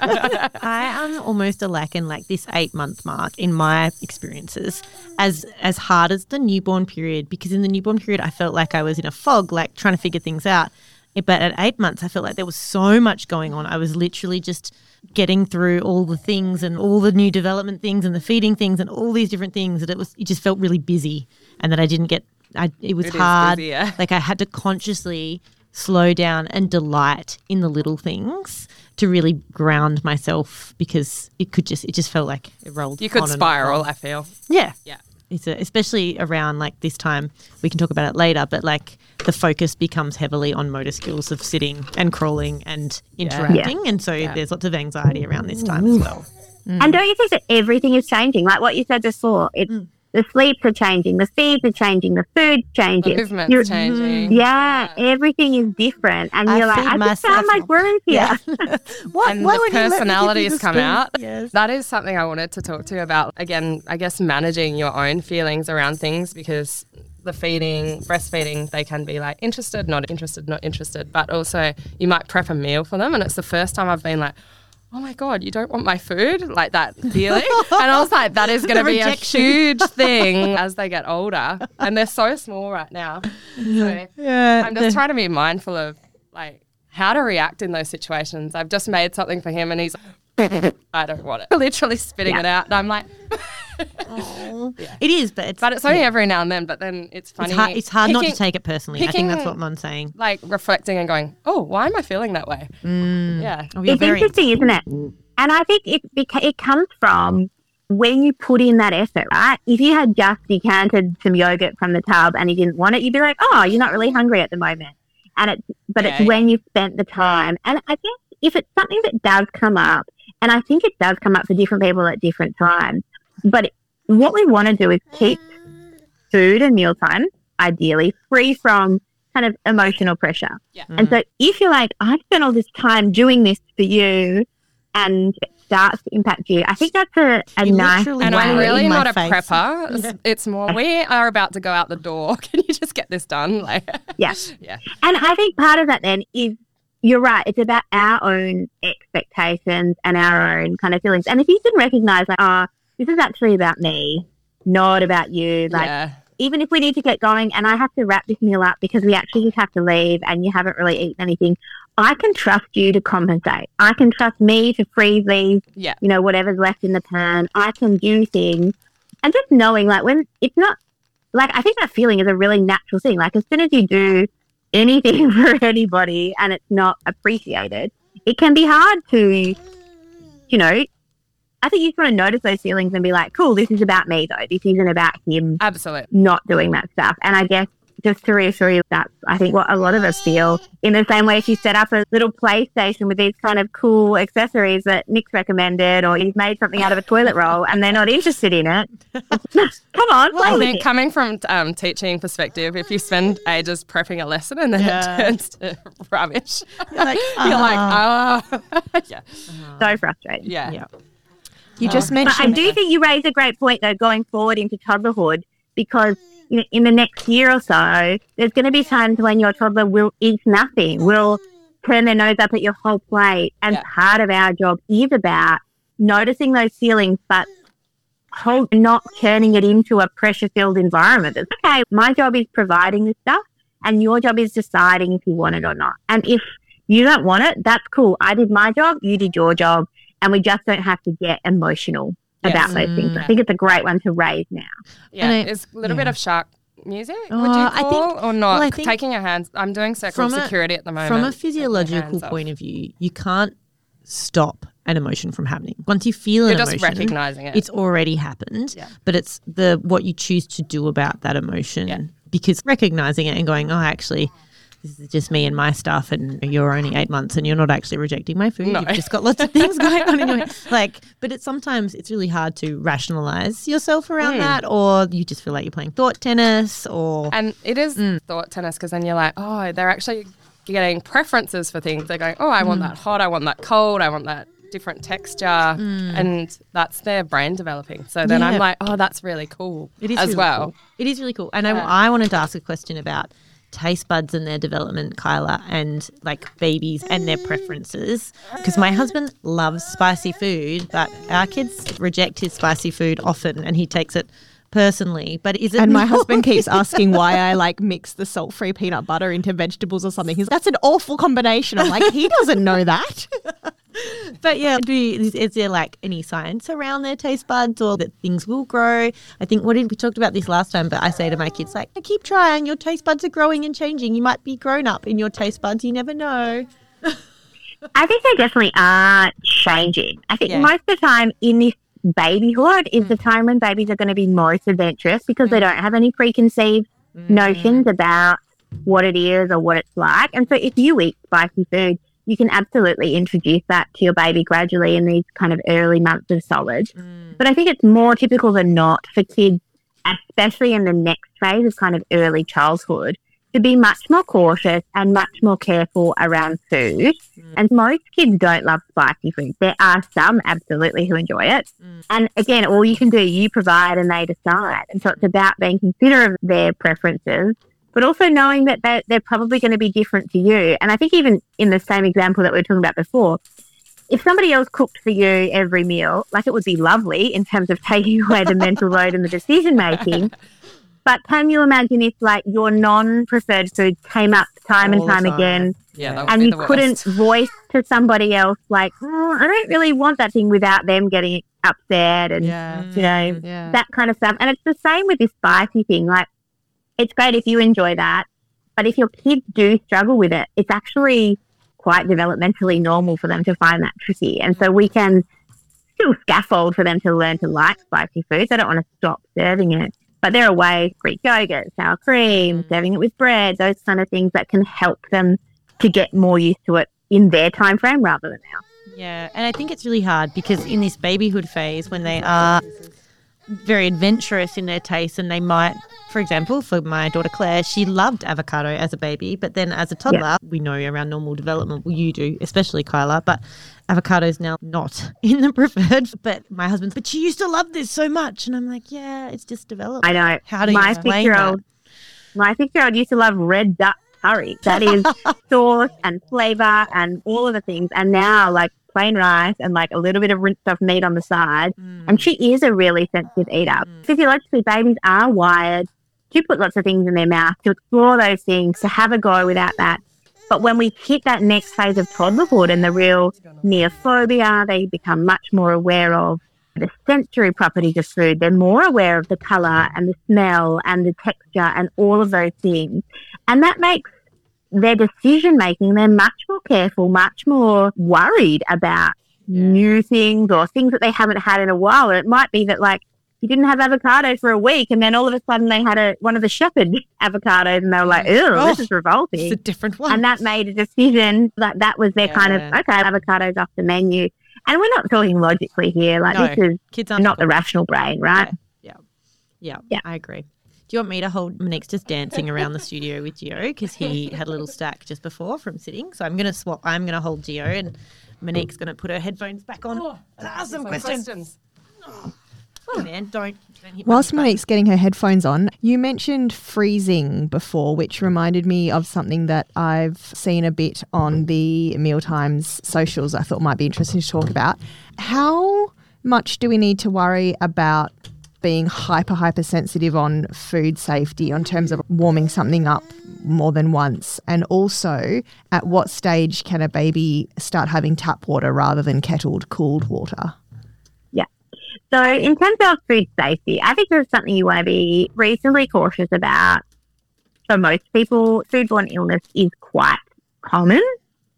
A: I am almost a lack in like this eight month mark in my experiences as as hard as the newborn period because in the newborn period I felt like I was in a fog like trying to figure things out. But at eight months I felt like there was so much going on. I was literally just getting through all the things and all the new development things and the feeding things and all these different things that it was it just felt really busy and that I didn't get I it was
E: It is
A: hard.
E: busy, yeah.
A: Like I had to consciously slow down and delight in the little things to really ground myself because it could just it just felt like it rolled.
E: You could
A: on and
E: spiral,
A: on.
E: I feel.
A: Yeah,
E: Yeah.
A: It's a, especially around like this time. We can talk about it later, but like the focus becomes heavily on motor skills of sitting and crawling and interacting, and so there's lots of anxiety around this time as well.
F: And don't you think that everything is changing? Like what you said before, it's mm. The sleeps are changing, the feeds are changing, the food's
E: The movement's
F: You're-
E: changing.
F: Yeah, everything is different, and
A: I
F: you're like,
A: feed
F: I just found
A: myself
F: my
A: now."
F: groove here.
A: What?
E: and
A: Why
E: the
A: would he let me give you
E: personalities come
A: spoon?
E: out.
A: Yes.
E: That is something I wanted to talk to you about. Again, I guess managing your own feelings around things because the feeding, breastfeeding, they can be like interested, not interested, not interested. But also, you might prep a meal for them, and it's the first time I've been like, oh my God, you don't want my food? Like that feeling. and I was like, that is going to be a huge thing as they get older. And they're so small right now. So
D: yeah.
E: I'm just trying to be mindful of like how to react in those situations. I've just made something for him and he's I don't want it. Literally spitting it out. And I'm like,
A: It is, but it's
E: but it's only every now and then. But then it's funny.
A: it's hard, it's hard not to take it personally. I think that's what Mon's saying.
E: Like reflecting and going, oh, why am I feeling that way? Mm. Yeah.
A: Oh,
F: it's
A: very
F: interesting, isn't it? And I think it beca- it comes from when you put in that effort, right? If you had just decanted some yogurt from the tub and you didn't want it, you'd be like, "Oh, you're not really hungry at the moment." And it's but
E: Yeah,
F: it's
E: yeah.
F: when you've spent the time. And I guess if it's something that does come up, and I think it does come up for different people at different times, but what we want to do is keep food and mealtime ideally free from kind of emotional pressure.
E: Yeah.
F: And so if you're like, I've spent all this time doing this for you and it starts to impact you, I think that's a, a
A: You
F: nice
E: And
F: way.
E: I'm really
A: In my
E: not a
A: face.
E: prepper. It's, it's more, we are about to go out the door. Can you just get this done? Like,
F: Yeah.
E: yeah.
F: And I think part of that then is you're right. It's about our own expectations and our own kind of feelings. And if you can recognize, like, oh, this is actually about me, not about you. Like,
E: yeah.
F: even if we need to get going and I have to wrap this meal up because we actually just have to leave and you haven't really eaten anything, I can trust you to compensate. I can trust me to freeze these,
E: Yeah.
F: you know, whatever's left in the pan. I can do things. And just knowing, like, when it's not, like, I think that feeling is a really natural thing. Like, as soon as you do anything for anybody and it's not appreciated, it can be hard to, you know, I think you just want to notice those feelings and be like, cool, this is about me, though. This isn't about him
E: Absolutely.
F: not doing that stuff. And I guess just to reassure you, that's I think what a lot of us feel. In the same way, if you set up a little PlayStation with these kind of cool accessories that Nick's recommended, or you've made something out of a toilet roll and they're not interested in it, come on, play
E: I
F: with
E: think
F: it.
E: coming from um, teaching perspective, if you spend ages prepping a lesson and then
A: Yeah.
E: it turns to rubbish,
A: You're like,
E: you're like, oh, yeah,
F: So frustrating.
E: yeah,
A: Yeah.
D: You just
F: But I do think you raise a great point though, going forward into toddlerhood, because you know, in the next year or so, there's going to be times when your toddler will eat nothing, will turn their nose up at your whole plate, and
E: Yeah.
F: part of our job is about noticing those feelings, but hold, not turning it into a pressure-filled environment. It's okay. My job is providing this stuff, and your job is deciding if you want it or not. And if you don't want it, that's cool. I did my job, you did your job, and we just don't have to get emotional
E: Yes.
F: about those things. I
E: Mm.
F: think it's a great one to raise now.
E: yeah.
A: And I-
E: It's a little bit of shark music. would
A: Oh,
E: you
A: I
E: call,
A: think-
E: or not?
A: well, I think
E: Taking your hands. I'm doing circle
A: from a-
E: security at the moment.
A: From a physiological
E: hands off.
A: point of view, you can't stop an emotion from happening. Once you feel
E: you're
A: an
E: just
A: emotion,
E: recognizing it.
A: it's already happened.
E: Yeah.
A: But it's the what you choose to do about that emotion.
E: Yeah.
A: Because recognizing it and going, oh, actually, this is just me and my stuff, and you're only eight months, and you're not actually rejecting my food.
E: No.
A: You've just got lots of things going on in your like. But it's sometimes it's really hard to rationalize yourself around
E: Mm.
A: that, or you just feel like you're playing thought tennis, or
E: And it is
A: Mm.
E: thought tennis because then you're like, oh, they're actually getting preferences for things. They're going, oh, I
A: Mm.
E: want that hot, I want that cold, I want that different texture. And that's their brain developing. So then
A: Mm. Yeah.
E: I'm like, oh, that's really cool
A: It is
E: as
A: really
E: well.
A: cool. It is really cool. And
E: Yeah.
A: I, I wanted to ask a question about taste buds and their development, Kyla, and like babies and their preferences. Because my husband loves spicy food, but our kids reject his spicy food often and he takes it personally. But is it
D: And my husband keeps asking why I like mix the salt free peanut butter into vegetables or something. He's that's an awful combination. I'm like, he doesn't know that.
A: But yeah, do you, is, is there like any science around their taste buds or that things will grow? I think what did we talked about this last time, but I say to my kids like, keep trying. Your taste buds are growing and changing. You might be grown up in your taste buds. You never know.
F: I think they definitely are changing. I think
A: Yeah.
F: most of the time in this babyhood is the mm. time when babies are going to be most adventurous because they mm. don't have any preconceived mm. notions about what it is or what it's like. And so if you eat spicy food, you can absolutely introduce that to your baby gradually in these kind of early months of solid. Mm. But I think it's more typical than not for kids, especially in the next phase of kind of early childhood, to be much more cautious and much more careful around food. Mm. And most kids don't love spicy food. There are some absolutely who enjoy it. Mm. And again, all you can do, you provide and they decide. And so it's about being considerate of their preferences, but also knowing that they're, they're probably going to be different to you. And I think even in the same example that we were talking about before, if somebody else cooked for you every meal, like it would be lovely in terms of taking away the mental load and the decision making. But can you imagine if like your non-preferred food came up time
A: All
F: and time,
A: time.
F: again
E: Yeah,
F: and you couldn't voice to somebody else like, oh, I don't really want that thing without them getting upset and
D: Yeah.
F: you know
D: Yeah.
F: that kind of stuff. And it's the same with this spicy thing. Like, it's great if you enjoy that, but if your kids do struggle with it, it's actually quite developmentally normal for them to find that tricky. And so we can still scaffold for them to learn to like spicy foods. I don't want to stop serving it. But there are ways, Greek yogurt, sour cream, mm-hmm. serving it with bread, those kind of things that can help them to get more used to it in their time frame rather than ours.
A: Yeah, and I think it's really hard because in this babyhood phase, when they are very adventurous in their tastes, and they might, for example, for my daughter Claire, she loved avocado as a baby, but then as a toddler, we know around normal development, well, you do, especially Kyla, but avocado is now not in the preferred. But my husband's, but she used to love this so much, and I'm like, yeah, it's just development.
F: I know.
A: How do you
F: my
A: explain
F: six-year-old,
A: that?
F: my six-year-old used to love red duck curry. That is sauce and flavor and all of the things. And now, like plain rice and like a little bit of rinsed off meat on the side. Mm. And she is a really sensitive eater. Mm. Physiologically, babies are wired to put lots of things in their mouth, to explore those things, to have a go without that. But when we hit that next phase of toddlerhood and the real neophobia, they become much more aware of the sensory properties of food. They're more aware of the colour and the smell and the texture and all of those things. And that makes their decision making, they're much more careful, much more worried about new things or things that they haven't had in a while. And it might be that like you didn't have avocado for a week and then all of a sudden they had a one of the Shepard avocados and they were like, ew, oh, this
A: Oh,
F: is revolting
A: It's a different one.
F: and that made a decision that that was their kind of okay avocados off the menu and we're not talking logically here like
A: No.
F: this is
A: Kids
F: not the rational brain right
A: Yeah, yeah,
F: Yeah.
A: I agree. Do you want me to hold Monique's just dancing around the studio with Gio because he had a little stack just before from sitting. So I'm going to swap. I'm going to hold Gio and Monique's going to put her headphones back on oh, and ask some questions. Oh, man, don't, don't hit
D: Whilst
A: mute button.
D: Monique's getting her headphones on, you mentioned freezing before, which reminded me of something that I've seen a bit on the Mealtimes socials I thought might be interesting to talk about. How much do we need to worry about being hyper, hyper sensitive on food safety in terms of warming something up more than once? And also, at what stage can a baby start having tap water rather than kettled, cooled water? Yeah.
F: So in terms of food safety i think there's something you want to be reasonably cautious about for most people foodborne illness is quite common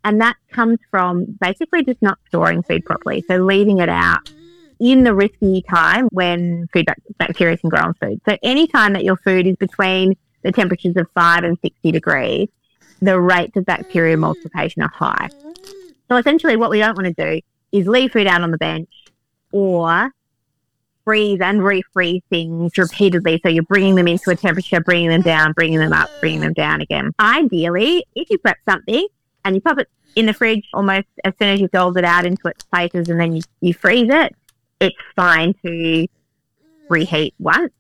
F: and that comes from basically just not storing food properly so leaving it out in the risky time when food bacteria can grow on food. So any time that your food is between the temperatures of 5 and 60 degrees, the rates of bacterial mm. multiplication are high. So essentially what we don't want to do is leave food out on the bench or freeze and refreeze things repeatedly. So you're bringing them into a temperature, bringing them down, bringing them up, bringing them down again. Ideally, if you prep something and you pop it in the fridge almost as soon as you fold it out into its places and then you, you freeze it, it's fine to reheat once.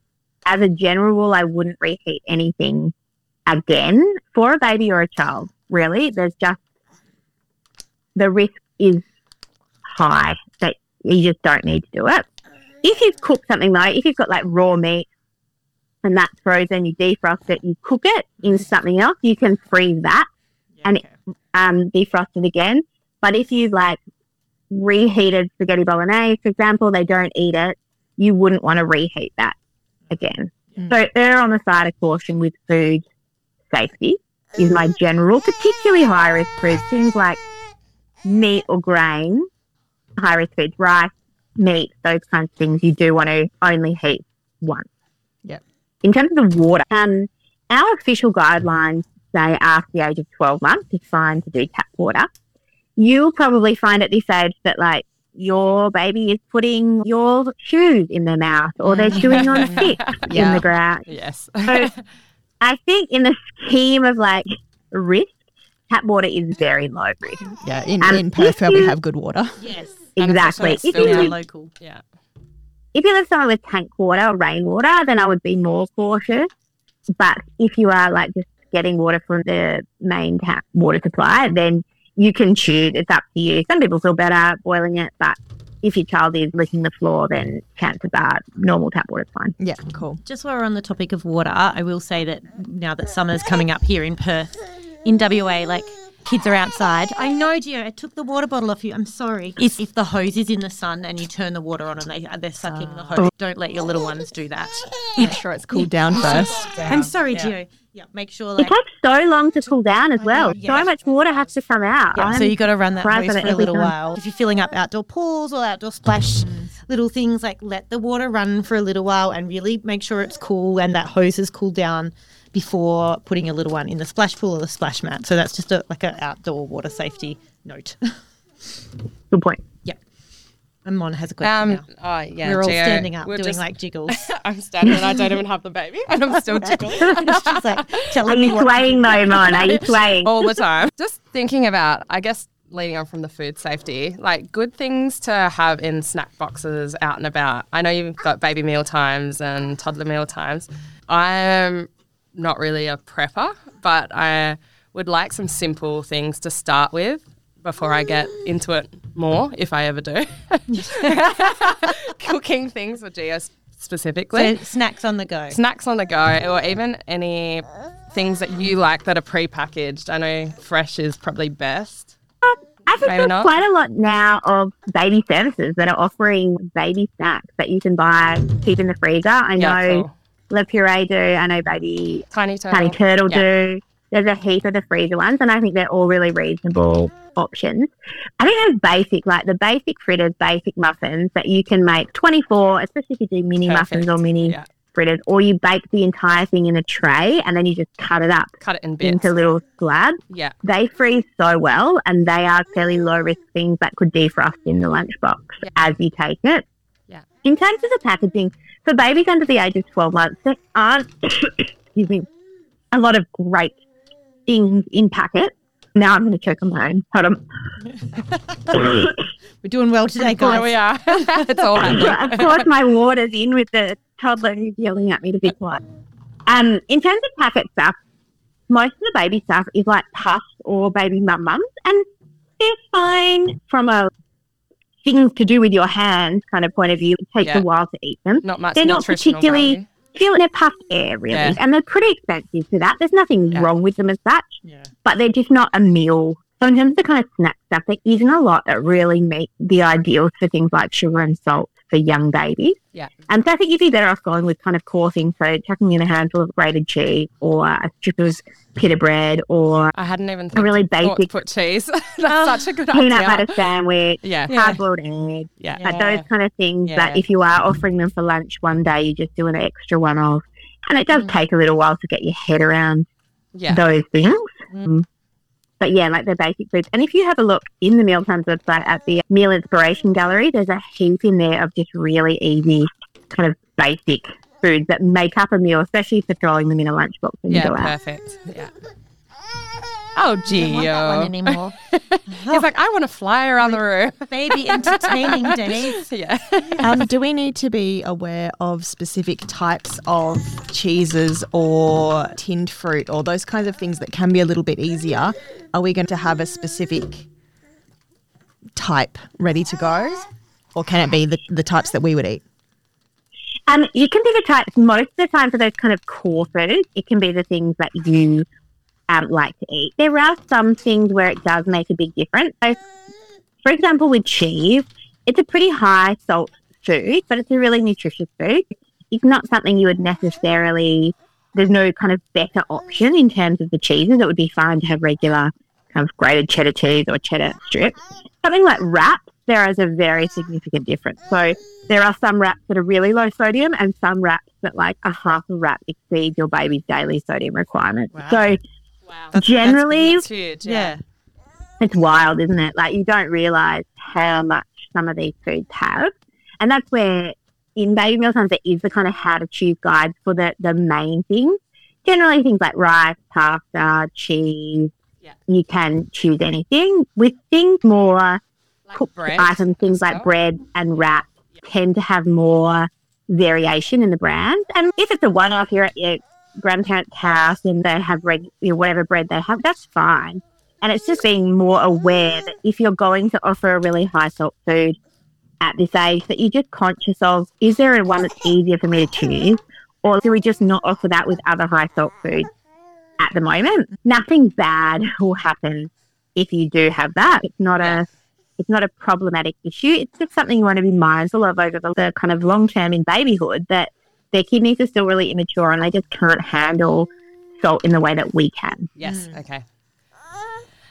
F: As a general rule, I wouldn't reheat anything again for a baby or a child. Really, there's just the risk is high that you just don't need to do it. If you've cooked something though, if you've got like raw meat and that's frozen, you defrost it, you cook it into something else, you can freeze that and um, defrost it again. But if you've like reheated spaghetti bolognese, for example, they don't eat it, you wouldn't want to reheat that again. So they're on the side of caution with food safety is my general, particularly high risk foods, things like meat or grain, high risk foods, rice, meat, those kinds of things, you do want to only heat once.
D: Yep.
F: In terms of the water, um, our official guidelines say after the age of 12 months, it's fine to do tap water. You'll probably find at this age that, like, your baby is putting your shoes in their mouth or they're chewing on sticks in
D: Yeah.
F: the ground.
E: Yes.
F: So I think in the scheme of like risk, tap water is very low risk.
D: Yeah, in,
F: And
D: in Perth where we have good water.
A: Yes,
E: And it's
F: Exactly.
E: it's
F: If
E: filled
F: you
A: they're local.
E: yeah.
F: if you live somewhere with tank water or rainwater, then I would be more cautious. But if you are like just getting water from the main tap water supply, then you can choose. It's up to you. Some people feel better boiling it, but if your child is licking the floor, then chances are normal tap water is fine.
D: Yeah, cool.
A: Just while we're on the topic of water, I will say that now that summer's coming up here in Perth, in WA, like kids are outside. I know, Gio, I took the water bottle off you. I'm sorry. If, if the hose is in the sun and you turn the water on and they uh, they're sucking the hose, oh. don't let your little ones do that.
D: Make sure it's cooled down first.
A: I'm sorry, Gio. Yeah, make sure
F: It takes so long to cool down as well.
A: yeah.
F: So much water has to come out.
A: Yeah, so
F: I'm-
A: you got to run that hose for a little
F: time.
A: while. If you're filling up outdoor pools or outdoor splash, mm. little things like let the water run for a little while and really make sure it's cool and that hose is cooled down before putting a little one in the splash pool or the splash mat. So that's just a, like an outdoor water safety note.
F: Good point.
A: And Mon has a question
E: Um,
A: now.
E: oh, yeah.
A: We're all
E: Gio,
A: standing up doing
E: just-
A: like jiggles.
E: I'm standing and I don't even have the baby and I'm still jiggling.
A: She's like telling me
F: you
A: what
F: swaying though, Mon? Are you swaying?
E: all the time. Just thinking about, I guess, leading on from the food safety, like good things to have in snack boxes out and about. I know you've got baby meal times and toddler meal times. I'm not really a prepper, but I would like some simple things to start with before I get into it more, if I ever do. Cooking things for Gio specifically.
A: So snacks on the go.
E: Snacks on the go, or even any things that you like that are pre-packaged. I know fresh is probably best.
F: Um, I think
E: Maybe
F: there's
E: not.
F: quite a lot now of baby services that are offering baby snacks that you can buy, keep in the freezer. I
E: Yeah,
F: know
E: cool.
F: Le Puree do. I know Baby
E: Tiny turtle.
F: Tiny Turtle
E: Yeah.
F: do. There's a heap of the freezer ones, and I think they're all really reasonable options. I think there's basic, like the basic fritters, basic muffins that you can make 24, especially if you do mini muffins or mini
E: Yeah.
F: fritters, or you bake the entire thing in a tray and then you just cut it up
E: Cut it in bits.
F: into little slabs.
E: yeah.
F: They freeze so well, and they are fairly low risk things that could defrost in the lunchbox
E: Yeah.
F: as you take it.
E: Yeah.
F: In terms of the packaging, for babies under the age of 12 months, there aren't, excuse me, a lot of great things in packet. Now I'm going to choke on my own. Hold on.
A: We're doing well today,
E: There we are. it's all happening.
F: of course, my water's in with the toddler who's yelling at me to be quiet. Um, in terms of packet stuff, most of the baby stuff is like puffs or baby mum mums, and they're fine from a things to do with your hands kind of point of view. It takes
E: Yeah.
F: a while to eat them.
E: Not much
F: They're not
E: nutritional
F: particularly-
E: value.
F: Feel they're puffed air really,
E: Yeah.
F: and they're pretty expensive for that. There's nothing
E: Yeah.
F: wrong with them as such
A: Yeah.
F: but they're just not a meal. So in terms of the kind of snack stuff, there isn't a lot that really meet the ideals for things like sugar and salt for young babies.
E: Yeah.
F: And so I think you'd be better off going with kind of core things, so chucking in a handful of grated cheese or a strip of pita bread or
E: I hadn't even
F: a really basic
E: put cheese. That's such a good
F: peanut
E: idea.
F: butter sandwich,
E: Yeah.
F: hard-boiled egg,
E: Yeah.
F: like those kind of things that if you are offering them for lunch one day, you just do an extra one off. And it does
E: Mm.
F: take a little while to get your head around
E: Yeah.
F: those things.
A: Mm.
F: But yeah, like the basic foods. And if you have a look in the Mealtimes website at the Meal Inspiration Gallery, there's a heap in there of just really easy, kind of basic foods that make up a meal, especially for throwing them in a lunchbox when
E: Yeah,
F: you go out.
E: perfect. Yeah. Oh,
A: Don't want that one anymore.
E: He's like, I want to fly around the room.
A: Baby entertaining days.
E: yeah.
D: Um, do we need to be aware of specific types of cheeses or tinned fruit or those kinds of things that can be a little bit easier? Are we going to have a specific type ready to go? Or can it be the, the types that we would eat?
F: Um, you can pick the types most of the time for those kind of core foods. It can be the things that you um, like to eat. There are some things where it does make a big difference. So, for example, with cheese, it's a pretty high salt food, but it's a really nutritious food. It's not something you would necessarily. There's no kind of better option in terms of the cheeses. It would be fine to have regular kind of grated cheddar cheese or cheddar strips. Something like wraps, there is a very significant difference. So there are some wraps that are really low sodium and some wraps that like a half a wrap exceeds your baby's daily sodium requirement.
A: Wow.
F: So
E: Wow.
F: generally
E: That's huge.
A: Yeah.
F: it's wild, isn't it? Like you don't realize how much some of these foods have. And that's where in baby meal times there is the kind of how to choose guides for the, the main things. Generally things like rice, pasta, cheese.
E: Yeah.
F: You can choose anything. With things more
E: Like
F: cooked
E: bread
F: items, things like
E: stuff.
F: bread and wraps tend to have more variation in the brand. And if it's a one-off, you're at your grandparents' house and they have reg- you know, whatever bread they have, that's fine. And it's just being more aware that if you're going to offer a really high salt food at this age, that you're just conscious of, is there a one that's easier for me to choose? Or do we just not offer that with other high salt foods at the moment? Nothing bad will happen if you do have that. It's not a it's not a problematic issue. It's just something you want to be mindful of over the, the kind of long term in babyhood that their kidneys are still really immature and they just can't handle salt in the way that we can.
E: Yes. Mm. Okay.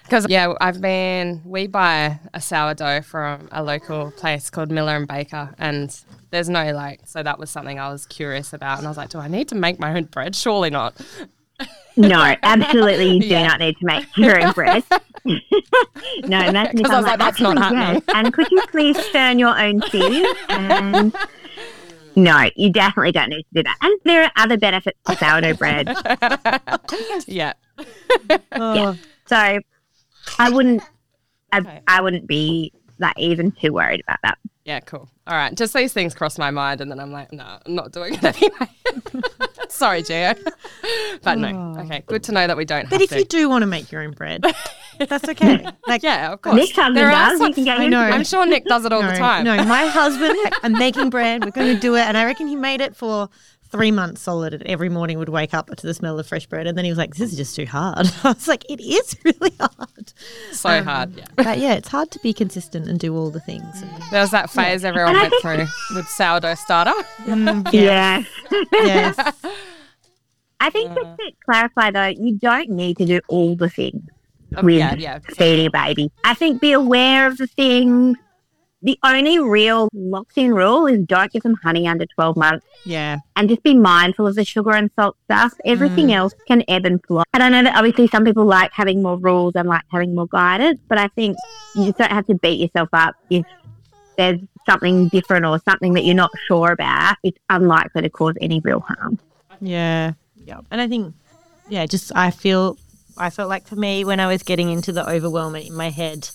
E: Because yeah, I've been. We buy a sourdough from a local place called Miller and Baker, and there's no like. So that was something I was curious about, and I was like, do I need to make my own bread? Surely not.
F: No, absolutely, you do
E: Yeah.
F: not need to make your own bread. no, imagine if
E: 'Cause I
F: I'm
E: was like, that's not happening."
F: yes, And could you please churn your own cheese? And no, you definitely don't need to do that. And there are other benefits to sourdough bread.
E: yeah.
A: Oh,
F: So I wouldn't, I,
E: Okay.
F: I wouldn't be like even too worried about that.
E: Yeah, cool. All right. Just these things cross my mind, and then I'm like, no, I'm not doing it anyway. Sorry, Gio. but no. Okay. Good to know that we don't
A: But
E: have
A: if
E: to.
A: you do want to make your own bread, that's okay. Like,
E: yeah, of course.
F: Next time
E: There are
F: does,
E: some-
F: you can get
A: I know.
E: I'm sure Nick does it all
A: no,
E: the time.
A: no, my husband, I'm making bread. We're going to do it. And I reckon he made it for three months solid. And every morning would wake up to the smell of fresh bread. And then he was like, this is just too hard. I was like, it is really hard.
E: So
A: Um,
E: hard. Yeah.
A: But yeah, it's hard to be consistent and do all the things.
E: There was that phase everyone went through with sourdough starter.
F: Yeah.
A: yes.
F: I think just to clarify though, you don't need to do all the things
E: Um,
F: with
E: yeah, yeah.
F: feeding a baby. I think be aware of the things. The only real locked in rule is don't give them honey under 12 months
D: Yeah.
F: and just be mindful of the sugar and salt stuff. Everything
E: Mm.
F: else can ebb and flow. And I know that obviously some people like having more rules and like having more guidance, but I think you just don't have to beat yourself up if there's something different or something that you're not sure about. It's unlikely to cause any real harm.
A: Yeah. Yeah. And I think, yeah, just I feel, I felt like for me when I was getting into the overwhelm in my head,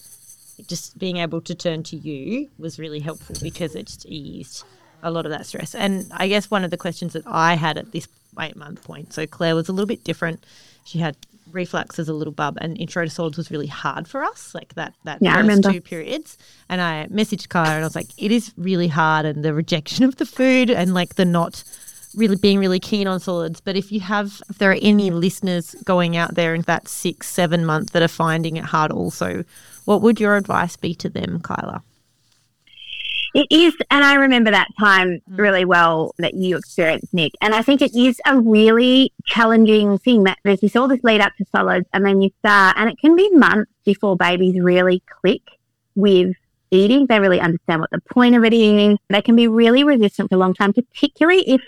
A: just being able to turn to you was really helpful because it just eased a lot of that stress. And I guess one of the questions that I had at this eight month point, so Claire was a little bit different. She had reflux as a little bub and intro to solids was really hard for us like that that
F: Yeah,
A: first two periods and i messaged Kyla and i was like it is really hard and the rejection of the food and like the not really being really keen on solids. But if you have, if there are any listeners going out there in that six, seven month that are finding it hard also, what would your advice be to them, Kyla?
F: It is, and I remember that time mm. really well that you experienced, Nick. And I think it is a really challenging thing that there's this all this lead up to solids, and then you start, and it can be months before babies really click with eating. They really understand what the point of it is. They can be really resistant for a long time, particularly if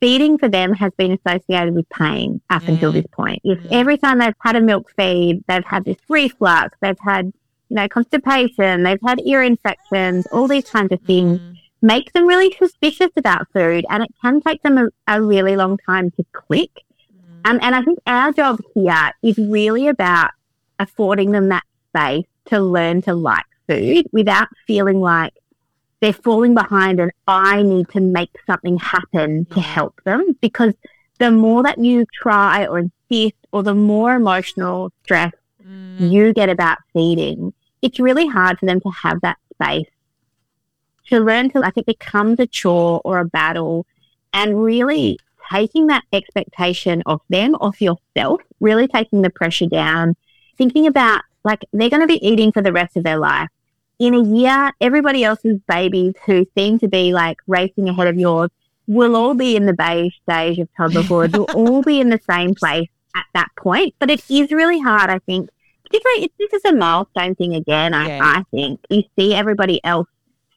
F: feeding for them has been associated with pain up until mm. this point. If mm. every time they've had a milk feed, they've had this reflux, they've had you know, constipation, they've had ear infections, all these kinds of things mm-hmm. make them really suspicious about food and it can take them a, a really long time to click. Um, and I think our job here is really about affording them that space to learn to like food without feeling like they're falling behind and I need to make something happen to mm-hmm. help them. Because the more that you try or insist or the more emotional stress you get about feeding, it's really hard for them to have that space to learn to like it becomes a chore or a battle and really hmm. taking that expectation of them off yourself, really taking the pressure down, thinking about like they're going to be eating for the rest of their life. In a year, everybody else's babies who seem to be like racing ahead of yours will all be in the beige stage of toddlerhood. We'll all be in the same place at that point. But it is really hard, I think. It's, this is a milestone thing again, I,
E: Yeah.
F: I think. You see everybody else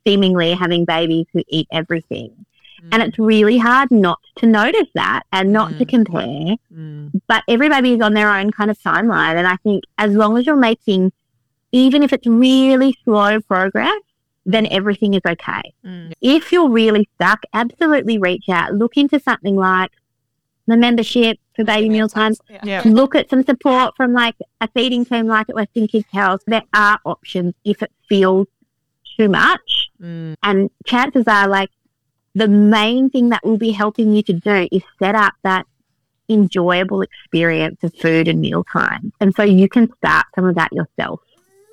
F: seemingly having babies who eat everything. And mm. it's really hard not to notice that and not to mm. compare. Mm. But every baby is on their own kind of timeline. And I think as long as you're making, even if it's really slow progress, then everything is okay. If you're really stuck, absolutely reach out. Look into something like the membership for baby meal times.
D: Yeah.
F: Look at some support from like a feeding team like at Western Kids Health. There are options if it feels too much. Mm. And chances are like the main thing that will be helping you to do is set up that enjoyable experience of food and meal time. And so you can start some of that yourself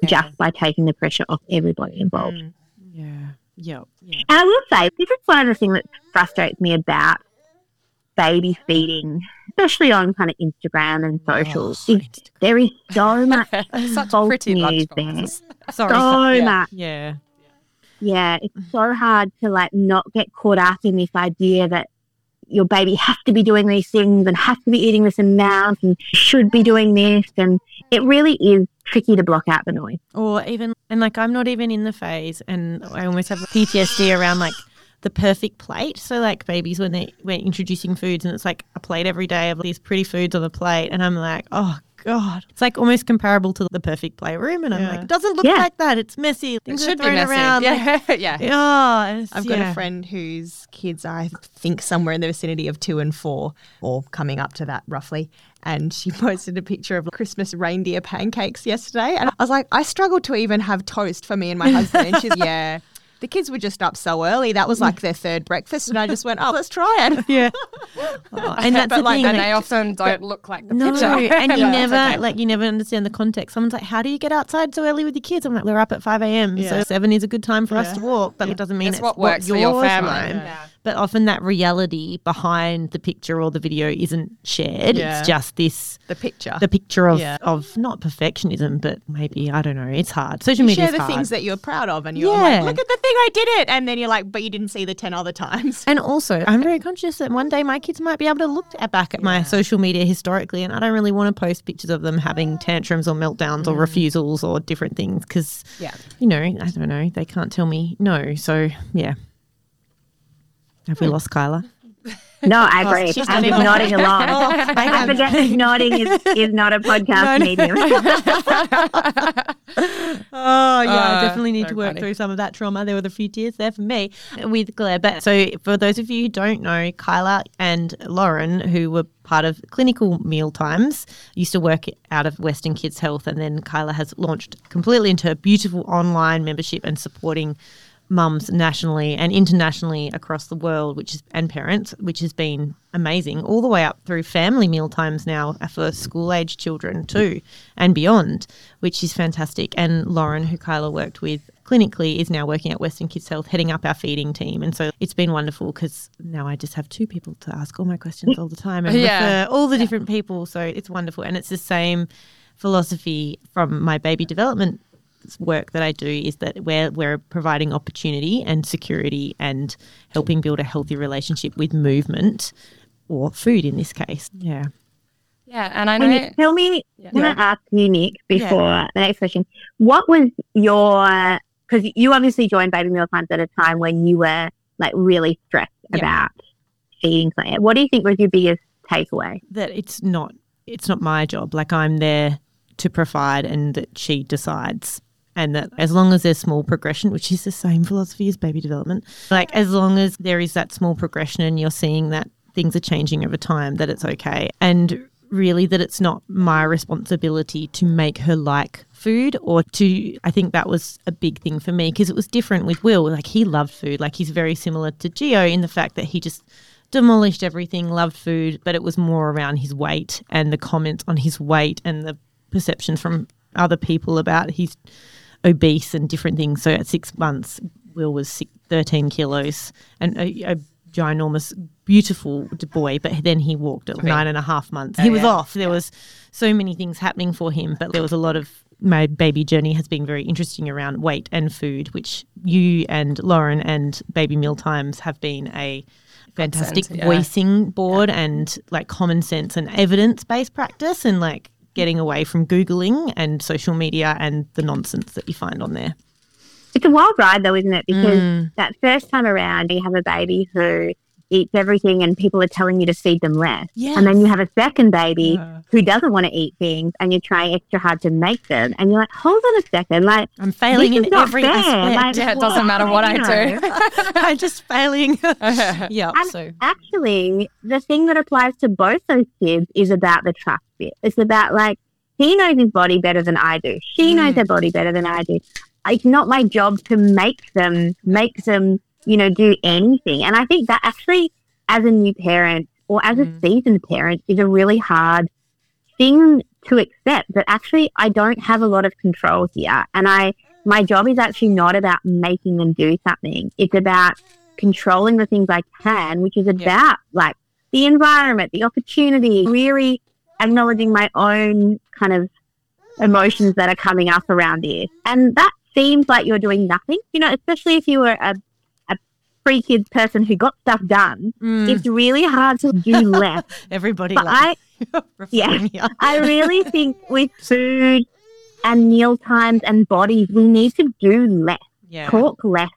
F: just by taking the pressure off everybody involved. Mm.
A: Yeah. Yeah. Yeah.
F: And I will say, this is one of the things that frustrates me about baby feeding, especially on kind of Instagram and oh, socials. is there is so much
E: Such
F: false
E: pretty
F: news there.
A: Sorry.
F: So
E: Yeah.
F: much.
A: Yeah.
F: Yeah, it's so hard to like not get caught up in this idea that your baby has to be doing these things and has to be eating this amount and should be doing this. And it really is tricky to block out the noise.
A: Or even, and like I'm not even in the phase, and I almost have PTSD around like the perfect plate. So like babies when they we're introducing foods, and it's like a plate every day of these pretty foods on the plate, and I'm like, oh god, it's like almost comparable to the perfect playroom, and I'm like, it doesn't look
F: Yeah.
A: like that. It's messy.
E: It
A: Things are
E: should be messy.
A: around. like-
E: yeah, yeah.
A: yeah, and it's-
D: I've got
A: yeah.
D: a friend whose kids are, I think, somewhere in the vicinity of two and four, or coming up to that roughly. And she posted a picture of Christmas reindeer pancakes yesterday. And I was like, I struggle to even have toast for me and my husband. And she's, yeah. The kids were just up so early. That was like their third breakfast, and I just went, "Oh, let's try it."
A: Yeah. Oh, and that's
E: but
A: the
E: like
A: thing.
E: then
A: like-
E: they often don't look like the
A: no,
E: picture.
A: and you
E: But
A: never
E: okay.
A: like you never understand the context. Someone's like, "How do you get outside so early with your kids?" I'm like, "We're up at five a.m. So seven is a good time for us to walk, but it doesn't mean
E: It's
A: it's,
E: what works for
A: your
E: your family.
A: Time."
E: Yeah.
A: But often that reality behind the picture or the video isn't shared.
D: Yeah.
A: It's just this
D: The picture.
A: the picture of
D: Yeah.
A: of not perfectionism, but maybe I don't know. It's hard. Social
D: you
A: media
D: share the
A: hard.
D: things that you're proud of, and you're
A: Yeah.
D: like, "Look at the thing I did it," and then you're like, "But you didn't see the ten other times."
A: And also, I'm very conscious that one day my kids might be able to look at back at my social media historically, and I don't really want to post pictures of them having tantrums or meltdowns or mm. refusals or different things because,
E: Yeah.
A: you know, I don't know, they can't tell me no. So, yeah. Have we lost Kyla?
F: No, I agree.
D: she's
F: I'm just nodding along. I forget that nodding is, is not a podcast medium.
A: Oh yeah, I
E: Uh,
A: definitely need
E: so
A: to work
E: funny.
A: through some of that trauma. There were a few tears there for me with Claire. But so for those of you who don't know, Kyla and Lauren, who were part of clinical meal times, used to work out of Western Kids Health, and then Kyla has launched completely into a beautiful online membership and supporting mums nationally and internationally across the world, which is and parents, which has been amazing, all the way up through family meal times now for school age children too, and beyond, which is fantastic. And Lauren, who Kyla worked with clinically, is now working at Western Kids Health, heading up our feeding team, and so it's been wonderful because now I just have two people to ask all my questions all the time and
E: Yeah.
A: refer all the different people. So it's wonderful, and it's the same philosophy from my baby development work that I do is that we're we're providing opportunity and security and helping build a healthy relationship with movement or food in this case. Yeah.
E: Yeah, and I
F: Can
E: know.
F: you tell me,
E: Yeah.
F: can I ask you, Nick, before the next question, what was your, because you obviously joined Baby Meal Times at a time when you were like really stressed
A: Yeah.
F: about feeding Claire. What do you think was your biggest takeaway?
A: That it's not it's not my job. Like I'm there to provide and that she decides. And that as long as there's small progression, which is the same philosophy as baby development, like as long as there is that small progression and you're seeing that things are changing over time, that it's okay. And really that it's not my responsibility to make her like food or to I think that was a big thing for me because it was different with Will like he loved food like he's very similar to Gio in the fact that he just demolished everything loved food but it was more around his weight and the comments on his weight and the perceptions from other people about he's obese and different things so at 6 months Will was six, 13 kilos and a, a ginormous, beautiful boy. But then he walked at nine and a half months. Oh, he was off. There was so many things happening for him, but there was a lot of my baby journey has been very interesting around weight and food, which you and Lauren and Baby Meal Times have been a fantastic
E: Godsend, yeah.
A: voicing board and like common sense and evidence based practice and like getting away from googling and social media and the nonsense that you find on there.
F: It's a wild ride though, isn't it? Because
A: Mm.
F: that first time around, you have a baby who eats everything and people are telling you to feed them less. And then you have a second baby who doesn't want to eat things and you're trying extra hard to make them. And you're like, hold on a second. Like,
A: I'm failing in
F: is
A: every
F: fair.
A: aspect.
F: Like,
E: Yeah, it doesn't matter what I
F: you
E: do.
F: know.
A: I'm just failing. yeah.
F: And
A: So
F: actually, the thing that applies to both those kids is about the trust bit. It's about like, he knows his body better than I do. She knows her mm. body better than I do. It's not my job to make them, make them, you know, do anything. And I think that actually, as a new parent or as a mm. seasoned parent, is a really hard thing to accept that actually I don't have a lot of control here. And I, my job is actually not about making them do something. It's about controlling the things I can, which is about like the environment, the opportunity, really acknowledging my own kind of emotions that are coming up around this. And that seems like you're doing nothing, you know, especially if you were a, pre kids person who got stuff done. Mm. It's really hard to do less.
A: everybody
F: but I, yeah. I really think with food and meal times and bodies, we need to do less,
A: Yeah.
F: talk less,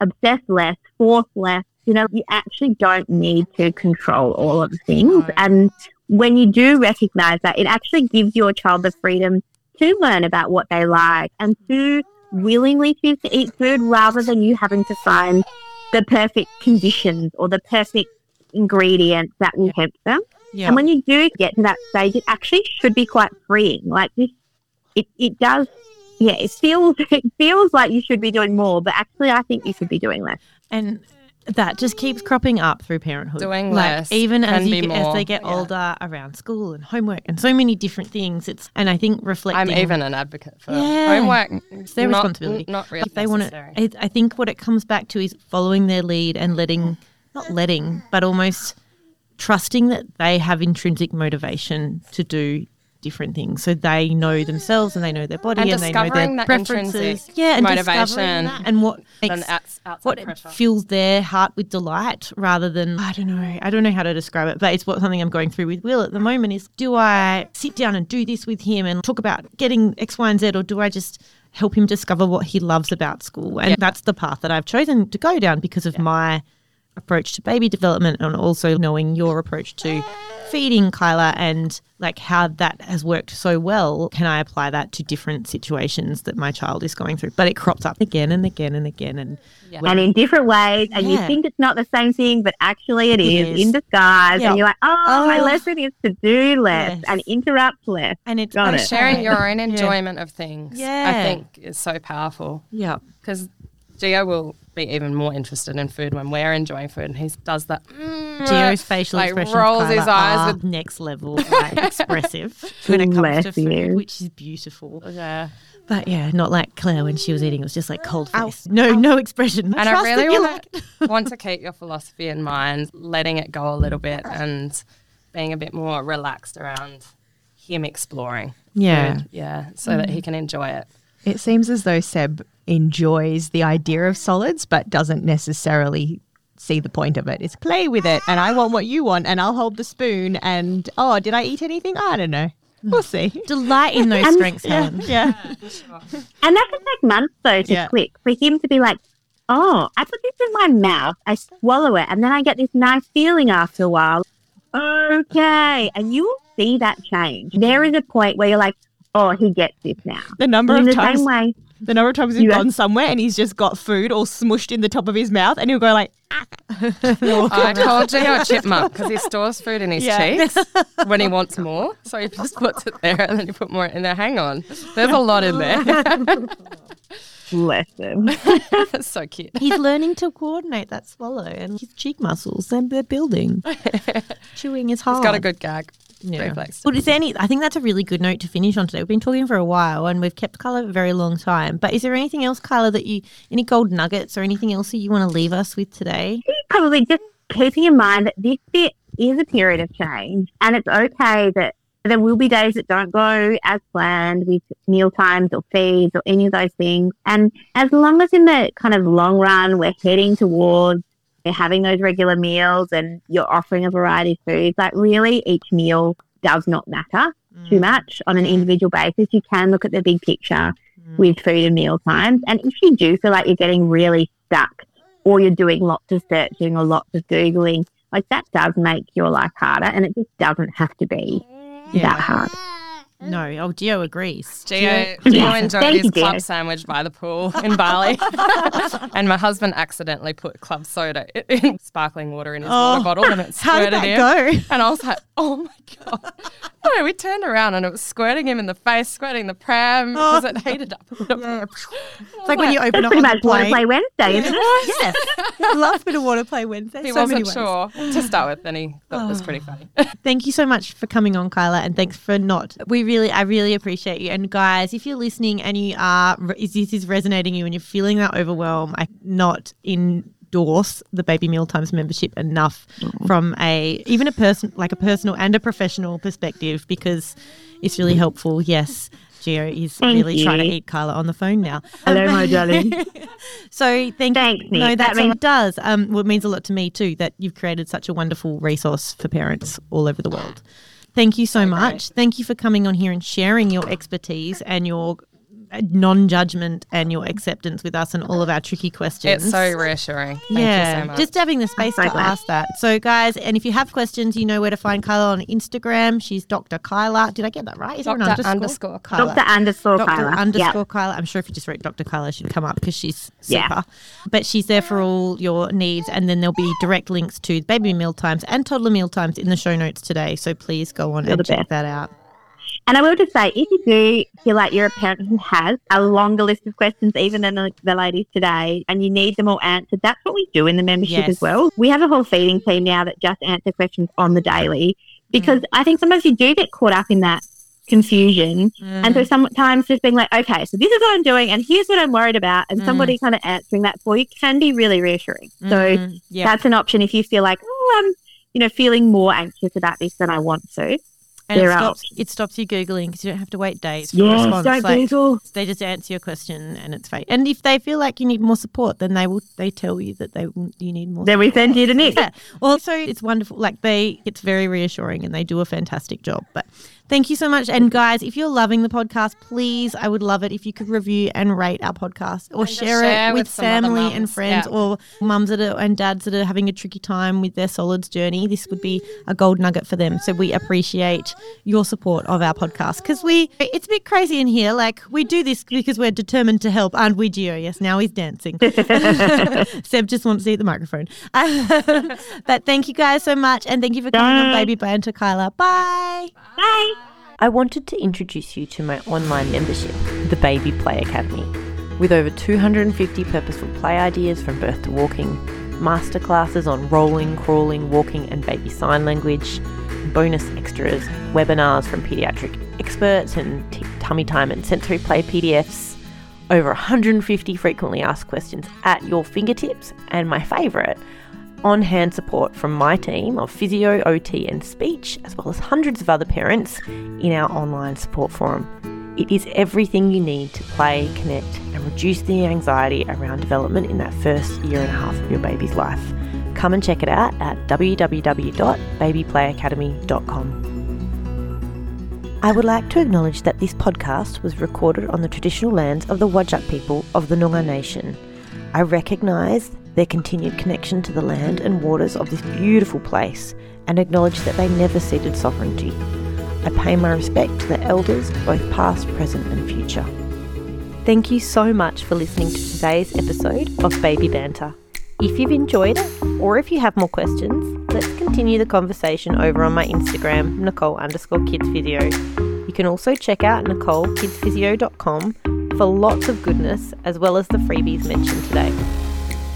F: obsess less, force less. You know, you actually don't need to control all of the things. And when you do recognize that, it actually gives your child the freedom to learn about what they like and to willingly choose to eat food rather than you having to find the perfect conditions or the perfect ingredients that will help them.
A: Yeah.
F: And when you do get to that stage, it actually should be quite freeing. Like this, it, it does yeah, it feels it feels like you should be doing more, but actually, I think you should be doing less.
A: And that just keeps cropping up through parenthood.
E: Doing
A: like,
E: less
A: even as you get, as they get
E: Yeah.
A: older around school and homework and so many different things. It's and I think reflecting.
E: I'm even an advocate for
A: Yeah.
E: homework.
A: It's their
E: not,
A: responsibility.
E: Not really
A: if they want to, I think what it comes back to is following their lead and letting, not letting, but almost trusting that they have intrinsic motivation to do different things. So they know ah. themselves and they know their body
E: And
A: and, they know their preferences. Yeah, and
E: motivation
A: discovering that and what makes what
E: pressure.
A: fills their heart with delight rather than I don't know I don't know how to describe it but it's what something I'm going through with Will at the moment is do I sit down and do this with him and talk about getting X Y and Z or do I just help him discover what he loves about school and that's the path that I've chosen to go down because of my approach to baby development and also knowing your approach to feeding Kyla and like how that has worked so well can I apply that to different situations that my child is going through but it crops up again and again and again and
F: and in different ways. And you think it's not the same thing, but actually it is,
A: is.
F: in disguise.
A: Yeah.
F: And you're like, oh, my
A: Oh.
F: lesson is to do less
A: Yes.
F: and interrupt less.
A: and it's
F: Got
E: and
F: it.
E: sharing your own
A: Yeah.
E: enjoyment of things,
A: Yeah.
E: I think, is so powerful.
A: Yeah.
E: Because Gio will be even more interested in food when we're enjoying food, and he does that. Mm,
A: Gio's facial
E: like
A: expressions
E: rolls his eyes with
A: next level like, expressive when it comes to food, which is beautiful.
E: yeah.
A: But yeah, not like Claire when she was eating; it was just like cold face, no, no expression.
E: And I really want,
A: like-
E: want to keep your philosophy in mind, letting it go a little bit, and being a bit more relaxed around him exploring.
D: Yeah.
E: food. yeah, so that he can enjoy it.
D: It seems as though Seb enjoys the idea of solids, but doesn't necessarily see the point of it. It's play with it, and I want what you want, and I'll hold the spoon. And oh, did I eat anything? I don't know. We'll see.
A: delight in those
F: And-
A: strengths, Helen.
D: Yeah.
F: And that can take months, though, to
D: Yeah.
F: click for him to be like, oh, I put this in my mouth, I swallow it, and then I get this nice feeling after a while. Okay. And you will see that change. There is a point where you're like, oh, he gets this now.
D: The number
F: in
D: of
F: the
D: times,
F: same way,
D: the number of times he's
F: Yeah.
D: gone somewhere and he's just got food all smushed in the top of his mouth, and he'll go like, ah.
E: I call Gio a chipmunk because he stores food in his
D: Yeah.
E: cheeks when he wants more. So he just puts it there and then you put more in there. Hang on. There's a lot in there.
F: bless him.
E: That's so cute.
A: He's learning to coordinate that swallow and his cheek muscles. They're, they're building. Chewing is hard.
E: He's got a good gag.
A: Yeah.
E: reflex.
A: But is there any? I think that's a really good note to finish on today. We've been talking for a while and we've kept Kyla a very long time. But is there anything else, Kyla, that you any gold nuggets or anything else that you want to leave us with today?
F: Probably just keeping in mind that this bit is a period of change, and it's okay that there will be days that don't go as planned with meal times or feeds or any of those things. And as long as in the kind of long run, we're heading towards you're having those regular meals and you're offering a variety of foods, like really each meal does not matter too mm. much on an individual basis. You can look at the big picture mm. with food and meal times. And if you do feel like you're getting really stuck or you're doing lots of searching or lots of Googling, like that does make your life harder and it just doesn't have to be that hard.
A: No, oh, Gio agrees.
E: Gio, Gio enjoyed
F: Thank
E: his club sandwich by the pool in Bali. and my husband accidentally put club soda in sparkling water in his water oh, bottle and it squirted
D: How did that
E: him.
D: go?
E: And I was like, oh my God. No, we turned around and it was squirting him in the face, squirting the pram because it heated up a little bit.
A: It's like when you open
F: That's
A: up
F: pretty
A: on
F: much
A: the
F: Water. Play Wednesday, isn't it?
A: Yes, I love bit of water play Wednesday.
E: He
A: so
E: wasn't
A: ways.
E: sure to start with, and he thought it was oh. pretty funny.
A: Thank you so much for coming on, Kyla, and thanks for not. We really, I really appreciate you. And guys, if you're listening and you are, is this is resonating you and you're feeling that overwhelm, I not endorse the Baby Meal Times membership enough from a even a person like a personal and a professional perspective because it's really helpful. Yes. Gio is
F: Thank
A: really trying to
F: you.
A: eat Kyla on the phone now.
F: Hello, my darling.
A: So thank
F: Thanks,
A: you.
F: Nick.
A: No,
F: That means-
A: does. Um, well, it means a lot to me too that you've created such a wonderful resource for parents all over the world. Thank you so much. Thank you for coming on here and sharing your expertise and your non-judgment and your acceptance with us and all of our tricky questions.
E: It's so reassuring. Thank
A: yeah,
E: you so much.
A: just having the space
F: so
A: to
F: glad.
A: ask that. So, guys, and if you have questions, you know where to find Kyla on Instagram. She's Dr. Kyla. Did I get that right? Is
E: Dr.
A: underscore?
E: underscore
A: Kyla.
F: Dr. underscore
A: Dr.
F: Kyla.
A: underscore
F: Yep.
A: Kyla. I'm sure if you just wrote Dr. Kyla, she'd come up because she's super.
F: Yeah.
A: But she's there for all your needs. And then there'll be direct links to baby meal times and toddler meal times in the show notes today. So please go on
F: You're
A: and check
F: best.
A: that out.
F: And I will just say, if you do feel like you're a parent who has a longer list of questions, even than the, ladies today, and you need them all answered, that's what we do in the membership
A: Yes.
F: as well. We have a whole feeding team now that just answer questions on the daily because I think sometimes you do get caught up in that confusion. And so sometimes just being like, okay, so this is what I'm doing and here's what I'm worried about, and somebody kind of answering that for you can be really reassuring. So
A: Mm, yeah.
F: that's an option if you feel like, oh, I'm, you know, feeling more anxious about this than I want to.
A: And it
F: there are
A: stops, it stops you Googling because you don't have to wait days for a
F: Yes,
A: response.
F: don't
A: Like,
F: Google.
A: They just answer your question and it's fake. And if they feel like you need more support, then they will they tell you that they you need more
F: Then we send you to Nick.
A: yeah. Well, so it's wonderful. Like they, it's very reassuring, and they do a fantastic job. But thank you so much. And guys, if you're loving the podcast, please, I would love it if you could review and rate our podcast or share,
E: share
A: it
E: with
A: with family and friends
E: Yeah.
A: or mums that are and dads that are having a tricky time with their solids journey. This would be a gold nugget for them. So we appreciate your support of our podcast because we, it's a bit crazy in here. Like we do this because we're determined to help, aren't we, Gio? Yes. Now he's dancing. Seb just wants to eat the microphone. Um, but thank you guys so much. And thank you for coming on
F: Bye.
A: Baby Banter, Kyla. Bye.
F: Bye.
B: I wanted to introduce you to my online membership, the Baby Play Academy. With over 250 purposeful play ideas from birth to walking, masterclasses on rolling, crawling, walking, and baby sign language, bonus extras, webinars from pediatric experts, and t- tummy time and sensory play PDFs, over 150 frequently asked questions at your fingertips, and my favourite, on hand support from my team of physio, OT, and speech, as well as hundreds of other parents in our online support forum. It is everything you need to play, connect, and reduce the anxiety around development in that first year and a half of your baby's life. Come and check it out at www.babyplayacademy.com. I would like to acknowledge that this podcast was recorded on the traditional lands of the Whadjuk people of the Noongar Nation. I recognise their continued connection to the land and waters of this beautiful place and acknowledge that they never ceded sovereignty. I pay my respect to the elders, both past, present, and future. Thank you so much for listening to today's episode of Baby Banter. If you've enjoyed it, or if you have more questions, let's continue the conversation over on my Instagram, Nicole underscore kids physio. You can also check out NicoleKidsPhysio.com for lots of goodness as well as the freebies mentioned today.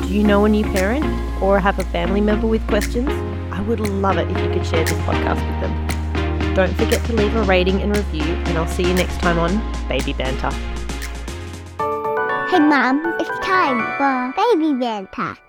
B: Do you know a new parent or have a family member with questions? I would love it if you could share this podcast with them. Don't forget to leave a rating and review, and I'll see you next time on Baby Banter.
C: Hey, Mum, it's time for Baby Banter.